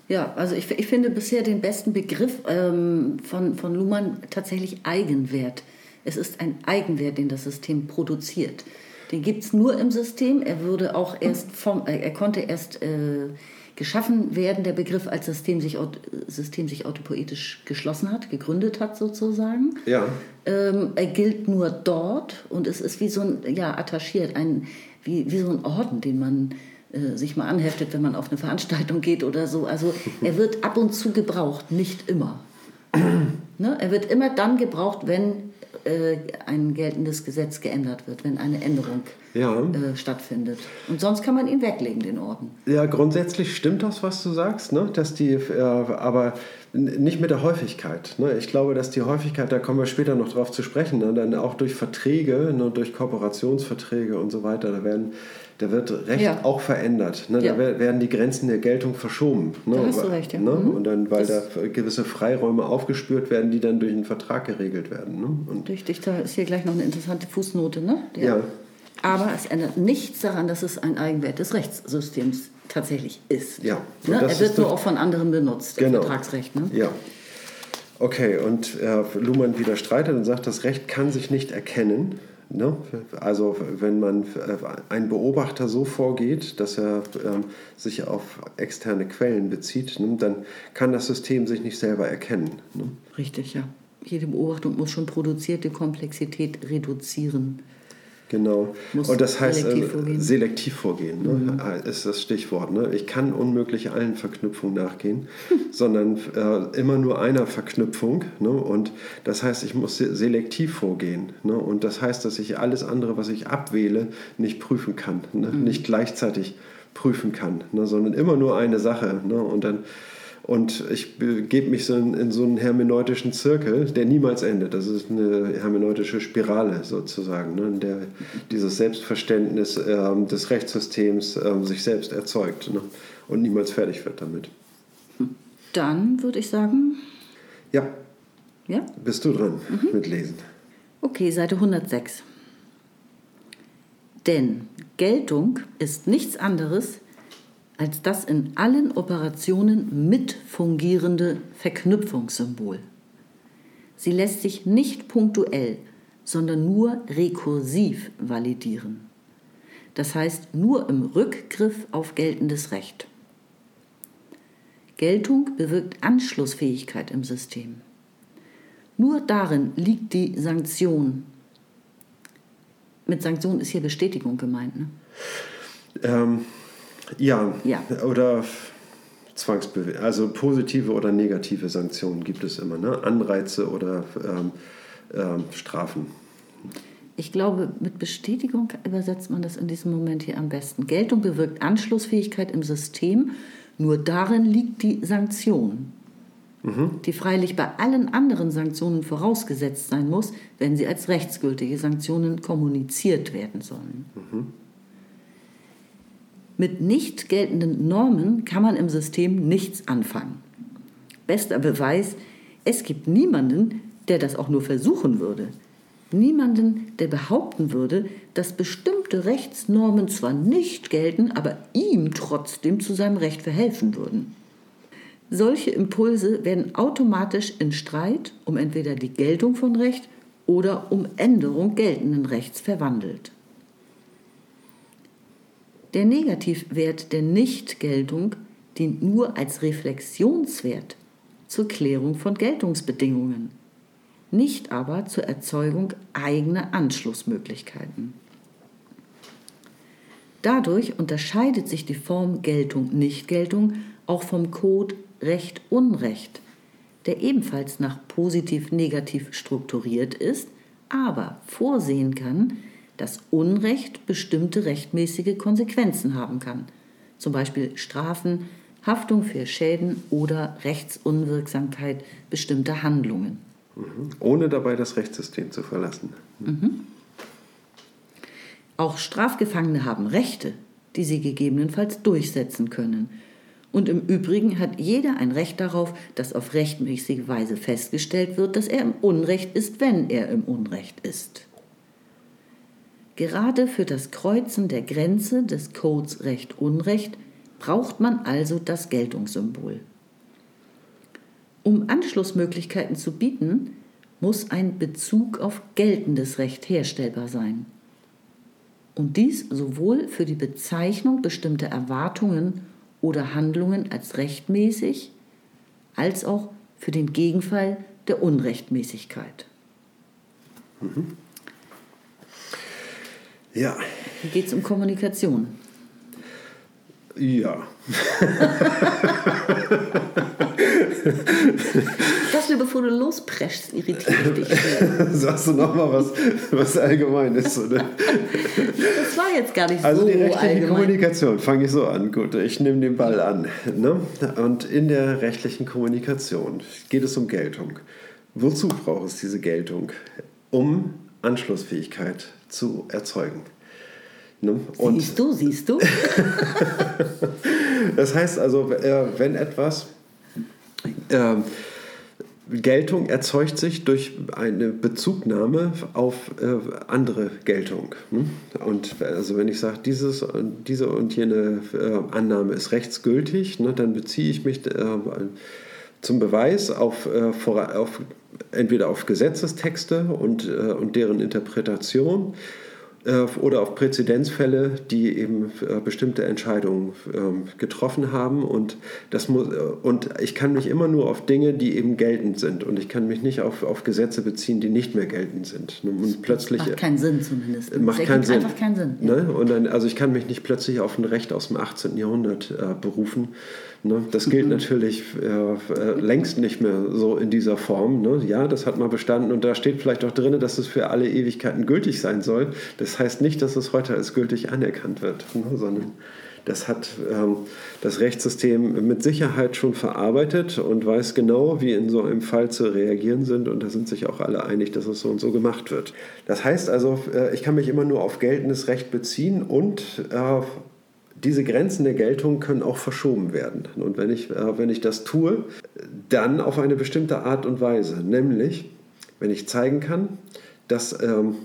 Ja, also ich, ich finde bisher den besten Begriff ähm, von, von Luhmann tatsächlich Eigenwert. Es ist ein Eigenwert, den das System produziert. Den gibt es nur im System. Er würde auch erst vom, äh, er konnte erst äh, geschaffen werden, der Begriff, als System sich, System sich autopoetisch geschlossen hat, gegründet hat sozusagen. Ja, Ähm, er gilt nur dort und es ist wie so ein, ja, attachiert, ein, wie, wie so ein Orden, den man äh, sich mal anheftet, wenn man auf eine Veranstaltung geht oder so. Also er wird ab und zu gebraucht, nicht immer. ne? Er wird immer dann gebraucht, wenn äh, ein geltendes Gesetz geändert wird, wenn eine Änderung Ja. äh, stattfindet. Und sonst kann man ihn weglegen, den Orden. Ja, grundsätzlich stimmt das, was du sagst, ne? dass die, äh, aber nicht mit der Häufigkeit. Ne? Ich glaube, dass die Häufigkeit, da kommen wir später noch drauf zu sprechen, ne? dann auch durch Verträge, ne? durch Kooperationsverträge und so weiter, da, werden, da wird Recht Ja. auch verändert. Ne? Ja. Da wer- werden die Grenzen der Geltung verschoben. Ne? Da hast du recht, ja. Ne? Mhm. Und dann, weil Das- da gewisse Freiräume aufgespürt werden, die dann durch einen Vertrag geregelt werden. Ne? Und, Richtig, da ist hier gleich noch eine interessante Fußnote, ne? Ja. Aber es ändert nichts daran, dass es ein Eigenwert des Rechtssystems tatsächlich ist. Ja. Ne? das Er wird nur auch von anderen benutzt, Genau. im Vertragsrecht. Ne? Ja. Okay, und äh, Luhmann widerstreitet und sagt, das Recht kann sich nicht erkennen. Ne? Also wenn man äh, ein Beobachter so vorgeht, dass er ähm, sich auf externe Quellen bezieht, ne, dann kann das System sich nicht selber erkennen. Ne? Richtig, ja. Jede Beobachtung muss schon produzierte Komplexität reduzieren. Genau. Muss und das heißt selektiv äh, vorgehen. Mhm. selektiv vorgehen, ne? ist das Stichwort. Ne? Ich kann unmöglich allen Verknüpfungen nachgehen, sondern äh, immer nur einer Verknüpfung. Ne? Und das heißt, ich muss se- selektiv vorgehen. Ne? Und das heißt, dass ich alles andere, was ich abwähle, nicht prüfen kann, ne? Mhm. nicht gleichzeitig prüfen kann, ne? sondern immer nur eine Sache. Ne? Und dann Und ich begebe mich so in, in, so einen hermeneutischen Zirkel, der niemals endet. Das ist eine hermeneutische Spirale sozusagen, ne, in der dieses Selbstverständnis äh, des Rechtssystems äh, sich selbst erzeugt ne, und niemals fertig wird damit. Dann würde ich sagen. Ja. Ja? Bist du dran mhm. mit Lesen? Okay, Seite 106. Denn Geltung ist nichts anderes als das in allen Operationen mitfungierende Verknüpfungssymbol. Sie lässt sich nicht punktuell, sondern nur rekursiv validieren. Das heißt nur im Rückgriff auf geltendes Recht. Geltung bewirkt Anschlussfähigkeit im System. Nur darin liegt die Sanktion. Mit Sanktion ist hier Bestätigung gemeint, ne? Ähm, ja. ja. Oder Zwangsbewegung. Also positive oder negative Sanktionen gibt es immer. Ne? Anreize oder ähm, ähm, Strafen. Ich glaube, mit Bestätigung übersetzt man das in diesem Moment hier am besten. Geltung bewirkt Anschlussfähigkeit im System. Nur darin liegt die Sanktion, mhm. die freilich bei allen anderen Sanktionen vorausgesetzt sein muss, wenn sie als rechtsgültige Sanktionen kommuniziert werden sollen. Mhm. Mit nicht geltenden Normen kann man im System nichts anfangen. Bester Beweis, es gibt niemanden, der das auch nur versuchen würde. Niemanden, der behaupten würde, dass bestimmte Rechtsnormen zwar nicht gelten, aber ihm trotzdem zu seinem Recht verhelfen würden. Solche Impulse werden automatisch in Streit um entweder die Geltung von Recht oder um Änderung geltenden Rechts verwandelt. Der Negativwert der Nichtgeltung dient nur als Reflexionswert zur Klärung von Geltungsbedingungen, nicht aber zur Erzeugung eigener Anschlussmöglichkeiten. Dadurch unterscheidet sich die Form Geltung-Nichtgeltung auch vom Code Recht-Unrecht, der ebenfalls nach positiv-negativ strukturiert ist, aber vorsehen kann, dass Unrecht bestimmte rechtmäßige Konsequenzen haben kann, zum Beispiel Strafen, Haftung für Schäden oder Rechtsunwirksamkeit bestimmter Handlungen. Mhm. Ohne dabei das Rechtssystem zu verlassen. Mhm. Auch Strafgefangene haben Rechte, die sie gegebenenfalls durchsetzen können. Und im Übrigen hat jeder ein Recht darauf, dass auf rechtmäßige Weise festgestellt wird, dass er im Unrecht ist, wenn er im Unrecht ist. Gerade für das Kreuzen der Grenze des Codes Recht-Unrecht braucht man also das Geltungssymbol. Um Anschlussmöglichkeiten zu bieten, muss ein Bezug auf geltendes Recht herstellbar sein. Und dies sowohl für die Bezeichnung bestimmter Erwartungen oder Handlungen als rechtmäßig, als auch für den Gegenfall der Unrechtmäßigkeit. Mhm. Ja. Hier geht es um Kommunikation. Ja. das nur bevor du lospreschst, irritiert dich. Sagst du nochmal was, was allgemein ist, oder? Das war jetzt gar nicht also so Also die rechtliche allgemein. Kommunikation, fange ich so an. Gut, ich nehme den Ball an. Ne? Und in der rechtlichen Kommunikation geht es um Geltung. Wozu braucht es diese Geltung? Um Anschlussfähigkeit zu erzeugen. Ne? Und siehst du, siehst du? das heißt also, äh, wenn etwas äh, Geltung erzeugt sich durch eine Bezugnahme auf äh, andere Geltung. Ne? Und also wenn ich sage, dieses, diese und jene äh, Annahme ist rechtsgültig, ne, dann beziehe ich mich äh, zum Beweis auf, äh, auf, entweder auf Gesetzestexte und, äh, und deren Interpretation äh, oder auf Präzedenzfälle, die eben äh, bestimmte Entscheidungen ähm, getroffen haben. Und, das muss, äh, und ich kann mich immer nur auf Dinge, die eben geltend sind. Und ich kann mich nicht auf, auf Gesetze beziehen, die nicht mehr geltend sind. Und plötzlich, macht keinen Sinn zumindest. Macht keinen Sinn. einfach keinen Sinn. Ne? Und dann, also ich kann mich nicht plötzlich auf ein Recht aus dem 18. Jahrhundert äh, berufen. Ne? Das gilt mhm. natürlich äh, längst nicht mehr so in dieser Form. Ne? Ja, das hat mal bestanden und da steht vielleicht auch drin, dass es für alle Ewigkeiten gültig sein soll. Das heißt nicht, dass es heute als gültig anerkannt wird, ne? sondern Das hat ähm, das Rechtssystem mit Sicherheit schon verarbeitet und weiß genau, wie in so einem Fall zu reagieren sind. Und da sind sich auch alle einig, dass es so und so gemacht wird. Das heißt also, äh, ich kann mich immer nur auf geltendes Recht beziehen und äh, diese Grenzen der Geltung können auch verschoben werden. Und wenn ich, äh, wenn ich das tue, dann auf eine bestimmte Art und Weise. Nämlich, wenn ich zeigen kann, dass ähm,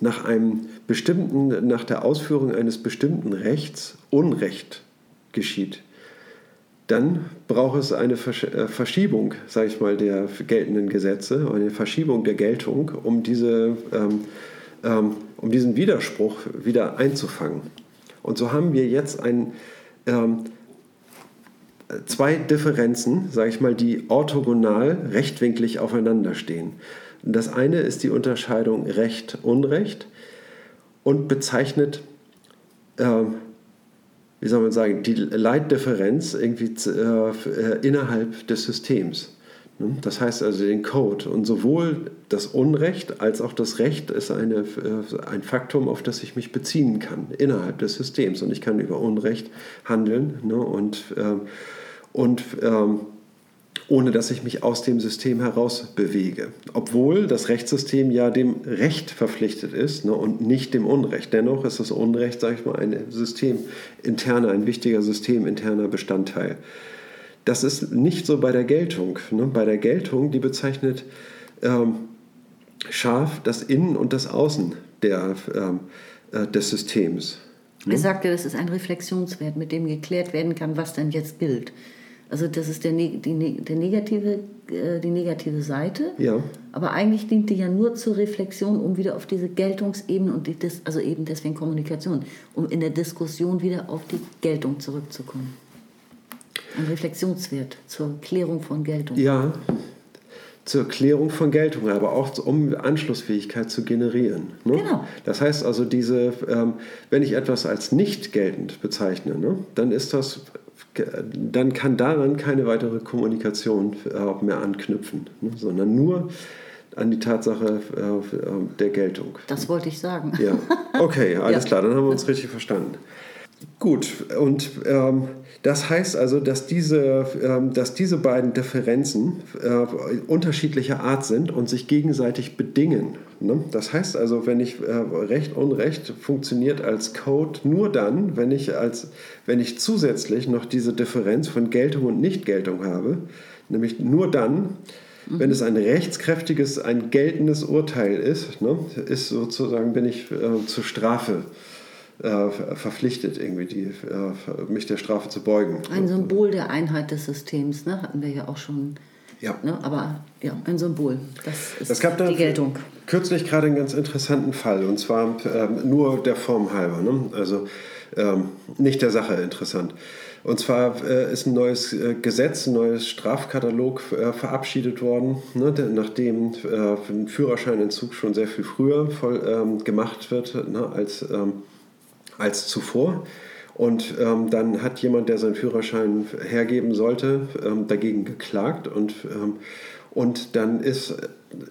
nach einem bestimmten, nach der Ausführung eines bestimmten Rechts Unrecht geschieht, dann braucht es eine äh, Verschiebung, sage ich mal, der geltenden Gesetze, eine Verschiebung der Geltung, um, diese, ähm, ähm, um diesen Widerspruch wieder einzufangen. Und so haben wir jetzt ein, ähm, zwei Differenzen, sage ich mal, die orthogonal rechtwinklig aufeinander stehen. Das eine ist die Unterscheidung Recht-Unrecht und bezeichnet, äh, wie soll man sagen, die Leitdifferenz irgendwie äh, innerhalb des Systems. Ne? Das heißt also den Code. Und sowohl das Unrecht als auch das Recht ist eine, äh, ein Faktum, auf das ich mich beziehen kann innerhalb des Systems. Und ich kann über Unrecht handeln ne? und, ähm, und ähm, ohne dass ich mich aus dem System heraus bewege. Obwohl das Rechtssystem ja dem Recht verpflichtet ist ne, und nicht dem Unrecht. Dennoch ist das Unrecht, sage ich mal, ein systeminterner, ein wichtiger systeminterner Bestandteil. Das ist nicht so bei der Geltung. Ne? Bei der Geltung, die bezeichnet ähm, scharf das Innen und das Außen der, ähm, äh, des Systems. Ne? Er sagte, das ist ein Reflexionswert, mit dem geklärt werden kann, was denn jetzt gilt. Also das ist der, die, der negative, äh, die negative Seite. Ja. Aber eigentlich dient die ja nur zur Reflexion, um wieder auf diese Geltungsebene und die, also eben deswegen Kommunikation, um in der Diskussion wieder auf die Geltung zurückzukommen. Ein Reflexionswert zur Klärung von Geltung. Ja, zur Klärung von Geltung, aber auch um Anschlussfähigkeit zu generieren. Ne? Genau. Das heißt also, diese, ähm, wenn ich etwas als nicht geltend bezeichne, ne, dann ist das, dann kann daran keine weitere Kommunikation äh, mehr anknüpfen, ne, sondern nur an die Tatsache äh, der Geltung. Das wollte ich sagen. Ja, okay, alles ja. klar, dann haben wir uns richtig verstanden. Gut, und ähm, das heißt also, dass diese, ähm, dass diese beiden Differenzen äh, unterschiedlicher Art sind und sich gegenseitig bedingen. Ne? Das heißt also, wenn ich äh, Recht Unrecht funktioniert als Code nur dann, wenn ich, als, wenn ich zusätzlich noch diese Differenz von Geltung und Nichtgeltung habe, nämlich nur dann, wenn es ein rechtskräftiges, ein geltendes Urteil ist, ne, ist sozusagen, bin ich äh, zur Strafe äh, verpflichtet, irgendwie die, äh, mich der Strafe zu beugen. Ein Symbol der Einheit des Systems, ne? hatten wir ja auch schon. Ja. Ne? Aber ja, ein Symbol. Das ist es gab die Geltung. Kürzlich gerade einen ganz interessanten Fall, und zwar ähm, nur der Form halber. Ne? Also ähm, nicht der Sache interessant. Und zwar äh, ist ein neues äh, Gesetz, ein neues Strafkatalog äh, verabschiedet worden, ne, nachdem äh, ein Führerscheinentzug schon sehr viel früher voll, ähm, gemacht wird ne, als ähm, als zuvor. Und ähm, dann hat jemand, der seinen Führerschein hergeben sollte, ähm, dagegen geklagt. Und, ähm, und dann ist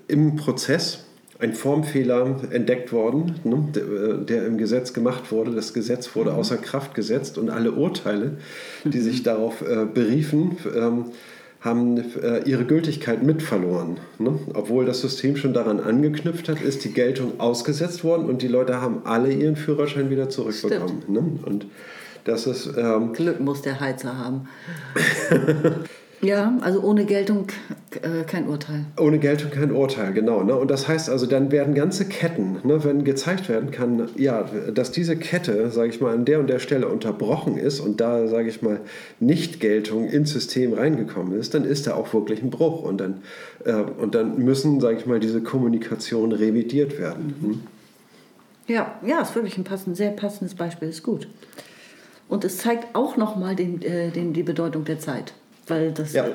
im Prozess ein Formfehler entdeckt worden, ne, der, der, im Gesetz gemacht wurde. Das Gesetz wurde mhm. außer Kraft gesetzt und alle Urteile, die sich darauf äh, beriefen, ähm, haben äh, ihre Gültigkeit mit verloren. Ne? Obwohl das System schon daran angeknüpft hat, ist die Geltung ausgesetzt worden und die Leute haben alle ihren Führerschein wieder zurückbekommen. Ne? Und das ist. Ähm, Glück muss der Heizer haben. Ja, also ohne Geltung äh, kein Urteil. Ohne Geltung kein Urteil, genau. Ne? Und das heißt also, dann werden ganze Ketten, ne, wenn gezeigt werden kann, ja, dass diese Kette, sage ich mal, an der und der Stelle unterbrochen ist und da, sage ich mal, nicht Geltung ins System reingekommen ist, dann ist da auch wirklich ein Bruch und dann, äh, und dann müssen, sage ich mal, diese Kommunikation revidiert werden. Hm? Ja, ja, ist wirklich ein passend, sehr passendes Beispiel, ist gut. Und es zeigt auch nochmal den, äh, den, die Bedeutung der Zeit weil das ja,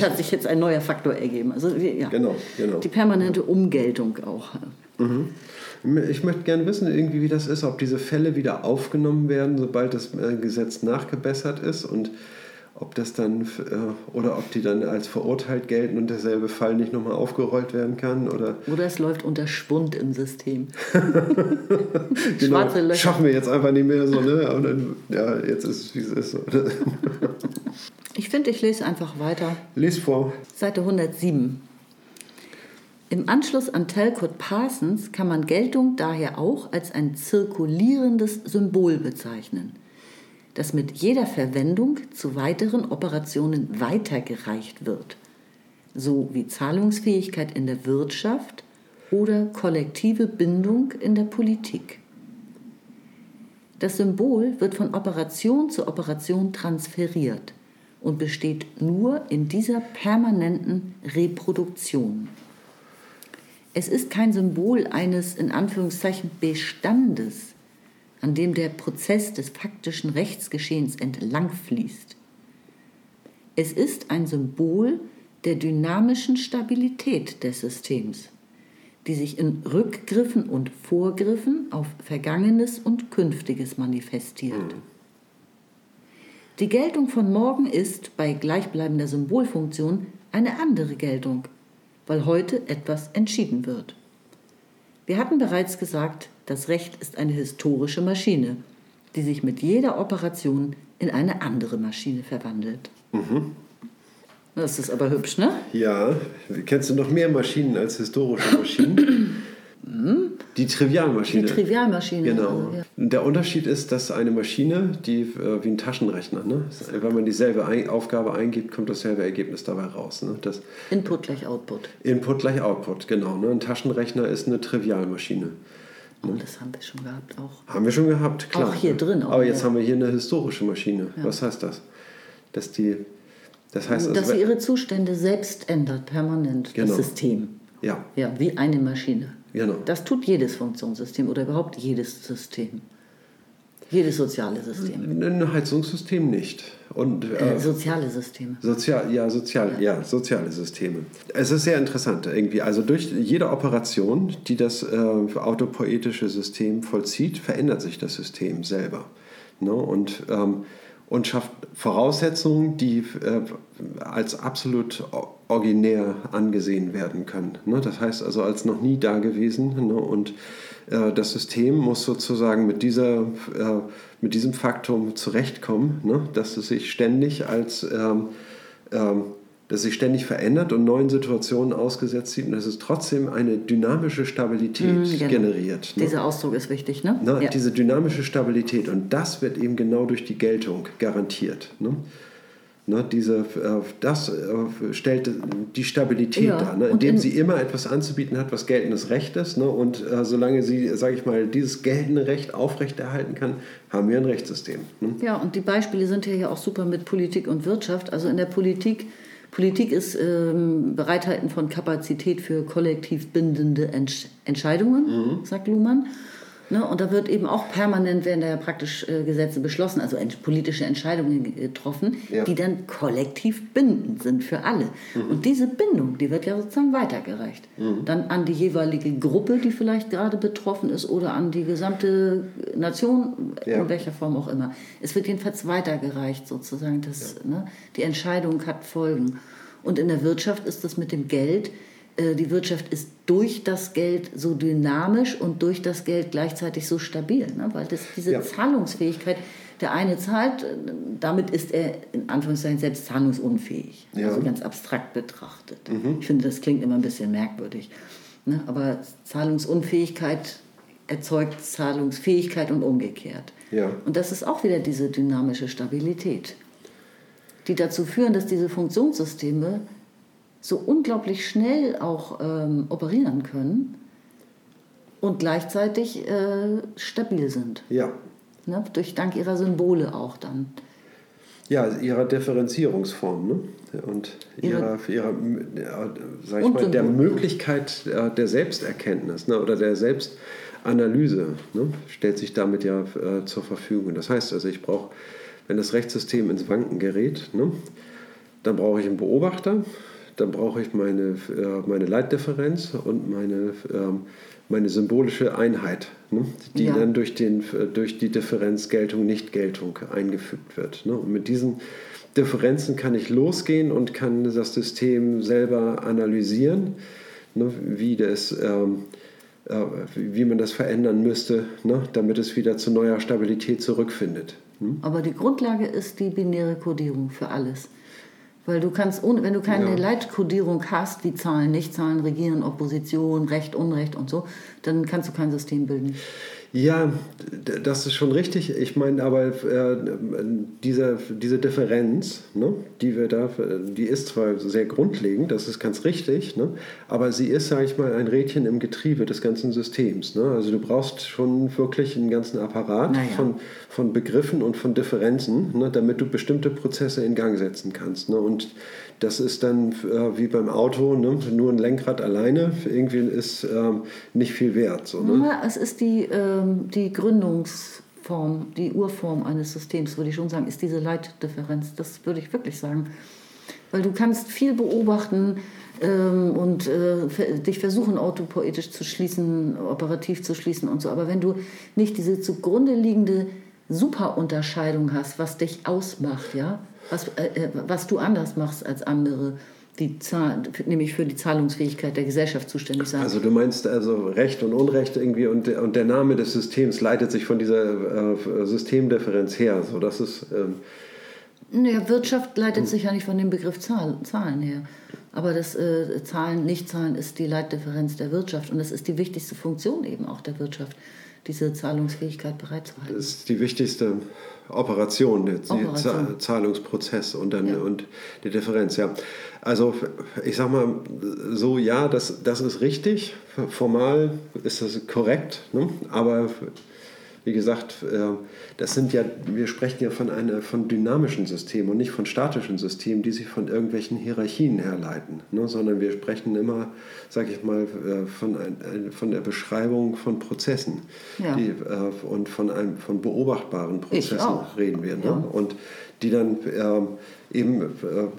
hat sich jetzt ein neuer Faktor ergeben. Also ja, genau, genau. die permanente Umgeltung auch. Mhm. Ich möchte gerne wissen, irgendwie, wie das ist, ob diese Fälle wieder aufgenommen werden, sobald das äh, Gesetz nachgebessert ist und, ob das dann äh, oder ob die dann als verurteilt gelten und derselbe Fall nicht nochmal aufgerollt werden kann oder oder es läuft unter Spund im System. genau, Schwarze Löcher. Schaffen wir jetzt einfach nicht mehr so, ne? Und dann, ja, jetzt ist es wie es ist. ich finde, ich lese einfach weiter. Lies vor. Seite 107. Im Anschluss an Talcott Parsons kann man Geltung daher auch als ein zirkulierendes Symbol bezeichnen das mit jeder Verwendung zu weiteren Operationen weitergereicht wird, so wie Zahlungsfähigkeit in der Wirtschaft oder kollektive Bindung in der Politik. Das Symbol wird von Operation zu Operation transferiert und besteht nur in dieser permanenten Reproduktion. Es ist kein Symbol eines in Anführungszeichen Bestandes, an dem der Prozess des faktischen Rechtsgeschehens entlang fließt. Es ist ein Symbol der dynamischen Stabilität des Systems, die sich in Rückgriffen und Vorgriffen auf Vergangenes und Künftiges manifestiert. Die Geltung von morgen ist bei gleichbleibender Symbolfunktion eine andere Geltung, weil heute etwas entschieden wird. Wir hatten bereits gesagt, das Recht ist eine historische Maschine, die sich mit jeder Operation in eine andere Maschine verwandelt. Mhm. Das ist aber hübsch, ne? Ja. Kennst du noch mehr Maschinen als historische Maschinen? Mhm. Die Trivialmaschine. Die Trivialmaschine. Genau. Also, ja. Der Unterschied ist, dass eine Maschine, die äh, wie ein Taschenrechner, ne? wenn man dieselbe ein Aufgabe eingibt, kommt dasselbe Ergebnis dabei raus. Ne? Das Input gleich Output. Input gleich Output, genau. Ne? Ein Taschenrechner ist eine Trivialmaschine. Oh, das haben wir schon gehabt auch. Haben wir schon gehabt, klar. Auch hier drin. Auch, Aber jetzt ja. haben wir hier eine historische Maschine. Ja. Was heißt das? Dass die, das heißt, also, dass sie ihre Zustände selbst ändert, permanent, genau. das System. Ja. Ja, wie eine Maschine. Genau. Das tut jedes Funktionssystem oder überhaupt jedes System. Jedes soziale System. Ein Heizungssystem nicht. Und, äh, äh, soziale Systeme. Sozial, ja, sozial, ja. ja. soziale Systeme. Es ist sehr interessant irgendwie. Also durch jede Operation, die das äh, autopoetische System vollzieht, verändert sich das System selber. Ne? Und, ähm, und schafft Voraussetzungen, die äh, als absolut originär angesehen werden können. Ne? Das heißt also als noch nie dagewesen. Ne? Und äh, das System muss sozusagen mit, dieser, äh, mit diesem Faktum zurechtkommen, ne? dass es sich ständig als ähm, ähm, dass sich ständig verändert und neuen Situationen ausgesetzt sieht und dass es trotzdem eine dynamische Stabilität mhm, genau. generiert. Ne? Dieser Ausdruck ist wichtig, ne? Na, ja. Diese dynamische Stabilität und das wird eben genau durch die Geltung garantiert. Ne? Ne, diese, das stellt die Stabilität ja, dar, ne, indem in sie immer etwas anzubieten hat, was geltendes Recht ist. Ne, und äh, solange sie, sage ich mal, dieses geltende Recht aufrechterhalten kann, haben wir ein Rechtssystem. Ne? Ja, und die Beispiele sind ja auch super mit Politik und Wirtschaft. Also in der Politik, Politik ist ähm, Bereithalten von Kapazität für kollektiv bindende Entsch Entscheidungen, mhm. sagt Luhmann. Ne? Und da wird eben auch permanent werden da ja praktisch äh, Gesetze beschlossen, also ent politische Entscheidungen getroffen, ja. die dann kollektiv bindend sind für alle. Mhm. Und diese Bindung, die wird ja sozusagen weitergereicht. Mhm. Dann an die jeweilige Gruppe, die vielleicht gerade betroffen ist, oder an die gesamte Nation, ja. in welcher Form auch immer. Es wird jedenfalls weitergereicht sozusagen. Dass, ja. ne, die Entscheidung hat Folgen. Und in der Wirtschaft ist das mit dem Geld die Wirtschaft ist durch das Geld so dynamisch und durch das Geld gleichzeitig so stabil, ne? weil das, diese ja. Zahlungsfähigkeit, der eine zahlt, äh, damit ist er in Anführungszeichen selbst zahlungsunfähig, ja. also ganz abstrakt betrachtet. Mhm. Ich finde, das klingt immer ein bisschen merkwürdig. Ne? Aber Zahlungsunfähigkeit erzeugt Zahlungsfähigkeit und umgekehrt. Ja. Und das ist auch wieder diese dynamische Stabilität, die dazu führen, dass diese Funktionssysteme so unglaublich schnell auch ähm, operieren können und gleichzeitig äh, stabil sind. Ja. Ne? Durch dank ihrer Symbole auch dann. Ja, ihrer Differenzierungsform ne? und ihrer, ihrer sag ich mal, der Möglichkeit äh, der Selbsterkenntnis ne? oder der Selbstanalyse ne? stellt sich damit ja äh, zur Verfügung. Das heißt also, ich brauche, wenn das Rechtssystem ins Wanken gerät, ne? dann brauche ich einen Beobachter, dann brauche ich meine, äh, meine Leitdifferenz und meine, ähm, meine symbolische Einheit, ne? die ja. dann durch, den, durch die Differenz Geltung, Nicht-Geltung eingefügt wird. Ne? Und mit diesen Differenzen kann ich losgehen und kann das System selber analysieren, ne? wie, das, ähm, äh, wie man das verändern müsste, ne? damit es wieder zu neuer Stabilität zurückfindet. Hm? Aber die Grundlage ist die binäre Kodierung für alles. Weil du kannst, wenn du keine ja. Leitkodierung hast, wie Zahlen, Nichtzahlen, Regieren, Opposition, Recht, Unrecht und so, dann kannst du kein System bilden. Ja, das ist schon richtig. Ich meine, aber äh, diese, diese Differenz, ne, die wir da, die ist zwar sehr grundlegend, das ist ganz richtig, ne, aber sie ist, sage ich mal, ein Rädchen im Getriebe des ganzen Systems. Ne? Also du brauchst schon wirklich einen ganzen Apparat naja. von, von Begriffen und von Differenzen, ne, damit du bestimmte Prozesse in Gang setzen kannst. Ne? Und das ist dann äh, wie beim Auto, ne? nur ein Lenkrad alleine irgendwie ist ähm, nicht viel wert. So, ne? ja, es ist die, ähm, die Gründungsform, die Urform eines Systems, würde ich schon sagen, ist diese Leitdifferenz. Das würde ich wirklich sagen. Weil du kannst viel beobachten ähm, und äh, dich versuchen, autopoetisch zu schließen, operativ zu schließen und so. Aber wenn du nicht diese zugrunde liegende Superunterscheidung hast, was dich ausmacht, ja, was, äh, äh, was du anders machst als andere, die Zahl, nämlich für die Zahlungsfähigkeit der Gesellschaft zuständig sein. Also du meinst also Recht und Unrecht irgendwie und, und der Name des Systems leitet sich von dieser äh, Systemdifferenz her. So, das ist, ähm naja, Wirtschaft leitet sich ja nicht von dem Begriff Zahl, Zahlen her. Aber das äh, Zahlen, Nicht-Zahlen ist die Leitdifferenz der Wirtschaft und das ist die wichtigste Funktion eben auch der Wirtschaft, diese Zahlungsfähigkeit bereitzuhalten. Das ist die wichtigste Operation, der Operation. Zahlungsprozess und dann ja. und die Differenz, ja. Also ich sag mal so, ja, das, das ist richtig. Formal ist das korrekt, ne? aber wie gesagt, äh, das sind ja, wir sprechen ja von, einer, von dynamischen Systemen und nicht von statischen Systemen, die sich von irgendwelchen Hierarchien herleiten, ne? sondern wir sprechen immer, sage ich mal, äh, von, ein, von der Beschreibung von Prozessen ja. die, äh, und von, einem, von beobachtbaren Prozessen reden wir. Ne? Ja. Und die dann ähm, eben äh,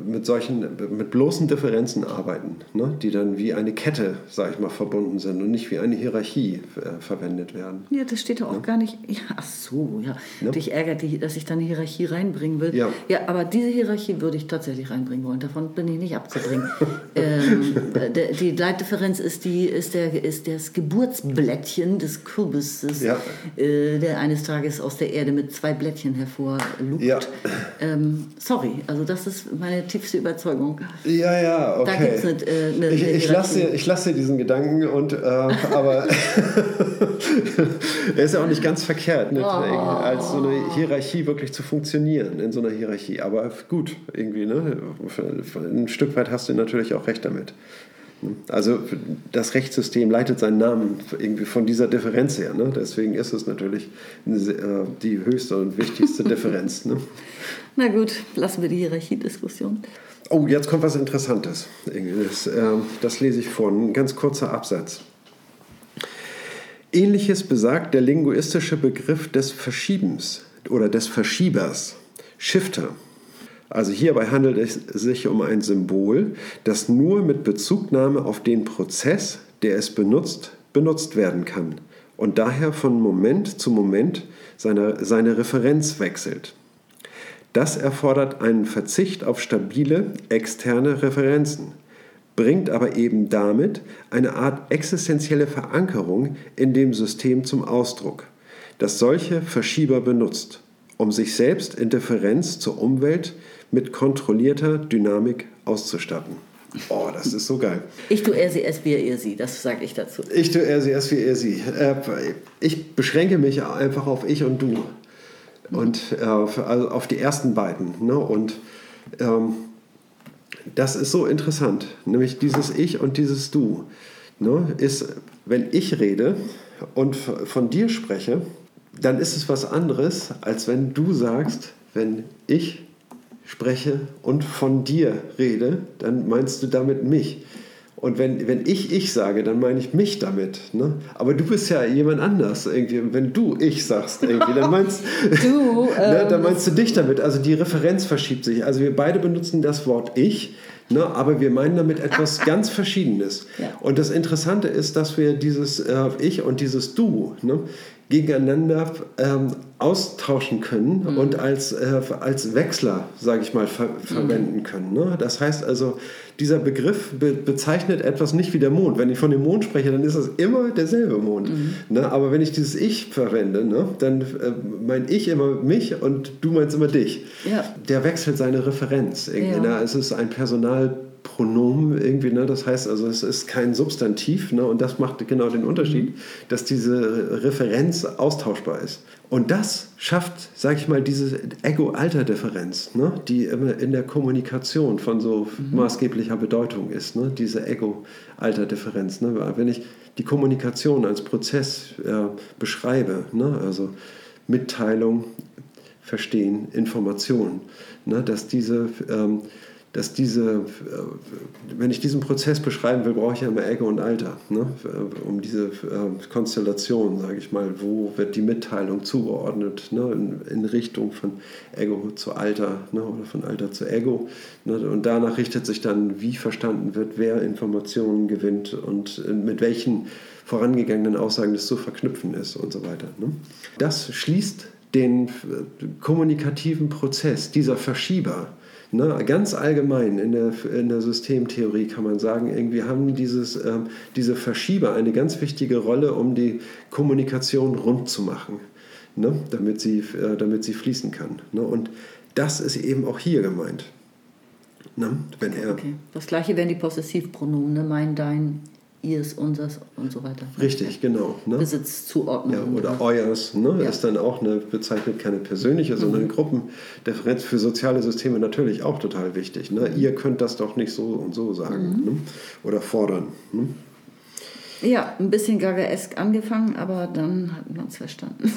mit solchen, mit bloßen Differenzen arbeiten, ne? die dann wie eine Kette, sage ich mal, verbunden sind und nicht wie eine Hierarchie äh, verwendet werden. Ja, das steht ja auch ne? gar nicht. Ja, ach so, ja. Ne? Dich ärgert, dass ich dann eine Hierarchie reinbringen will. Ja. ja, aber diese Hierarchie würde ich tatsächlich reinbringen wollen. Davon bin ich nicht abzubringen. ähm, der, die Leitdifferenz ist, die, ist, der, ist das Geburtsblättchen des Kürbisses, ja. äh, der eines Tages aus der Erde mit zwei Blättchen hervorlugt. Ja. Ähm, sorry, also also das ist meine tiefste Überzeugung. Ja, ja, okay. Da gibt's eine, äh, eine, ich, ich lasse dir, ich lasse dir diesen Gedanken, und, äh, aber er ist ja auch nicht ganz verkehrt, ne, oh. als so eine Hierarchie wirklich zu funktionieren, in so einer Hierarchie. Aber gut, irgendwie, ne? ein Stück weit hast du natürlich auch recht damit. Also das Rechtssystem leitet seinen Namen irgendwie von dieser Differenz her. Ne? Deswegen ist es natürlich äh, die höchste und wichtigste Differenz. Ne? Na gut, lassen wir die Hierarchiediskussion. Oh, jetzt kommt was Interessantes. Das, äh, das lese ich vor, ein ganz kurzer Absatz. Ähnliches besagt der linguistische Begriff des Verschiebens oder des Verschiebers, Shifter. Also hierbei handelt es sich um ein Symbol, das nur mit Bezugnahme auf den Prozess, der es benutzt, benutzt werden kann und daher von Moment zu Moment seine, seine Referenz wechselt. Das erfordert einen Verzicht auf stabile externe Referenzen, bringt aber eben damit eine Art existenzielle Verankerung in dem System zum Ausdruck, das solche Verschieber benutzt, um sich selbst in Differenz zur Umwelt mit kontrollierter Dynamik auszustatten. Oh, das ist so geil. Ich tue sie, es wir, ihr sie, das sage ich dazu. Ich tue sie, es wir, ihr sie. Äh, ich beschränke mich einfach auf ich und du. Und äh, also auf die ersten beiden. Ne? Und ähm, das ist so interessant, nämlich dieses Ich und dieses Du. Ne? Ist, wenn ich rede und von dir spreche, dann ist es was anderes, als wenn du sagst, wenn ich spreche und von dir rede, dann meinst du damit mich. Und wenn, wenn ich ich sage, dann meine ich mich damit. Ne? Aber du bist ja jemand anders irgendwie. wenn du ich sagst irgendwie, dann meinst du, ne, dann ähm, meinst du dich damit. Also die Referenz verschiebt sich. Also wir beide benutzen das Wort ich. Ne? Aber wir meinen damit etwas ganz Verschiedenes. Ja. Und das Interessante ist, dass wir dieses äh, Ich und dieses Du ne, gegeneinander ähm, austauschen können Mhm. und als, äh, als Wechsler, sage ich mal, ver Mhm. verwenden können. Ne? Das heißt also, dieser Begriff be bezeichnet etwas nicht wie der Mond. Wenn ich von dem Mond spreche, dann ist es immer derselbe Mond. Mhm. Ne? Aber wenn ich dieses Ich verwende, ne, dann äh, mein Ich immer mich und du meinst immer dich. Ja. Der wechselt seine Referenz. Ja. ne? Es ist ein Personalpronomen irgendwie, ne? das heißt also, es ist kein Substantiv ne? und das macht genau den Unterschied, Mhm. dass diese Referenz austauschbar ist. Und das schafft, sage ich mal, diese Ego-Alter-Differenz, ne? die immer in der Kommunikation von so Mhm. maßgeblicher Bedeutung ist, ne? diese Ego-Alter-Differenz. Ne? Wenn ich die Kommunikation als Prozess äh, beschreibe, ne? also Mitteilung, Verstehen, Information, ne? dass diese, ähm, dass diese, äh, wenn ich diesen Prozess beschreiben will, brauche ich ja immer Ego und Alter, ne? Äh, um diese äh, Konstellation, sage ich mal, wo wird die Mitteilung zugeordnet, ne? in, in Richtung von Ego zu Alter ne? oder von Alter zu Ego. Ne? Und danach richtet sich dann, wie verstanden wird, wer Informationen gewinnt und mit welchen vorangegangenen Aussagen das zu verknüpfen ist und so weiter. Ne? Das schließt den kommunikativen Prozess, dieser Verschieber, ne, ganz allgemein in der, in der Systemtheorie kann man sagen, irgendwie haben dieses, ähm, diese Verschieber eine ganz wichtige Rolle, um die Kommunikation rund zu machen, ne, damit, sie, äh, damit sie fließen kann. Ne, und das ist eben auch hier gemeint. Ne, wenn er, Okay. Das gleiche wären die Possessivpronomen, ne? mein, dein, ihrs, unsers und so weiter. Richtig, genau. Ne? Besitzzuordnung. Ja, oder euers, ne? Ja. ist dann auch eine, bezeichnet keine persönliche, sondern eine Gruppendifferenz für soziale Systeme natürlich auch total wichtig. Ne? Ihr könnt das doch nicht so und so sagen ne? oder fordern. Ne? Ja, ein bisschen Gaga-esk angefangen, aber dann hat man es verstanden.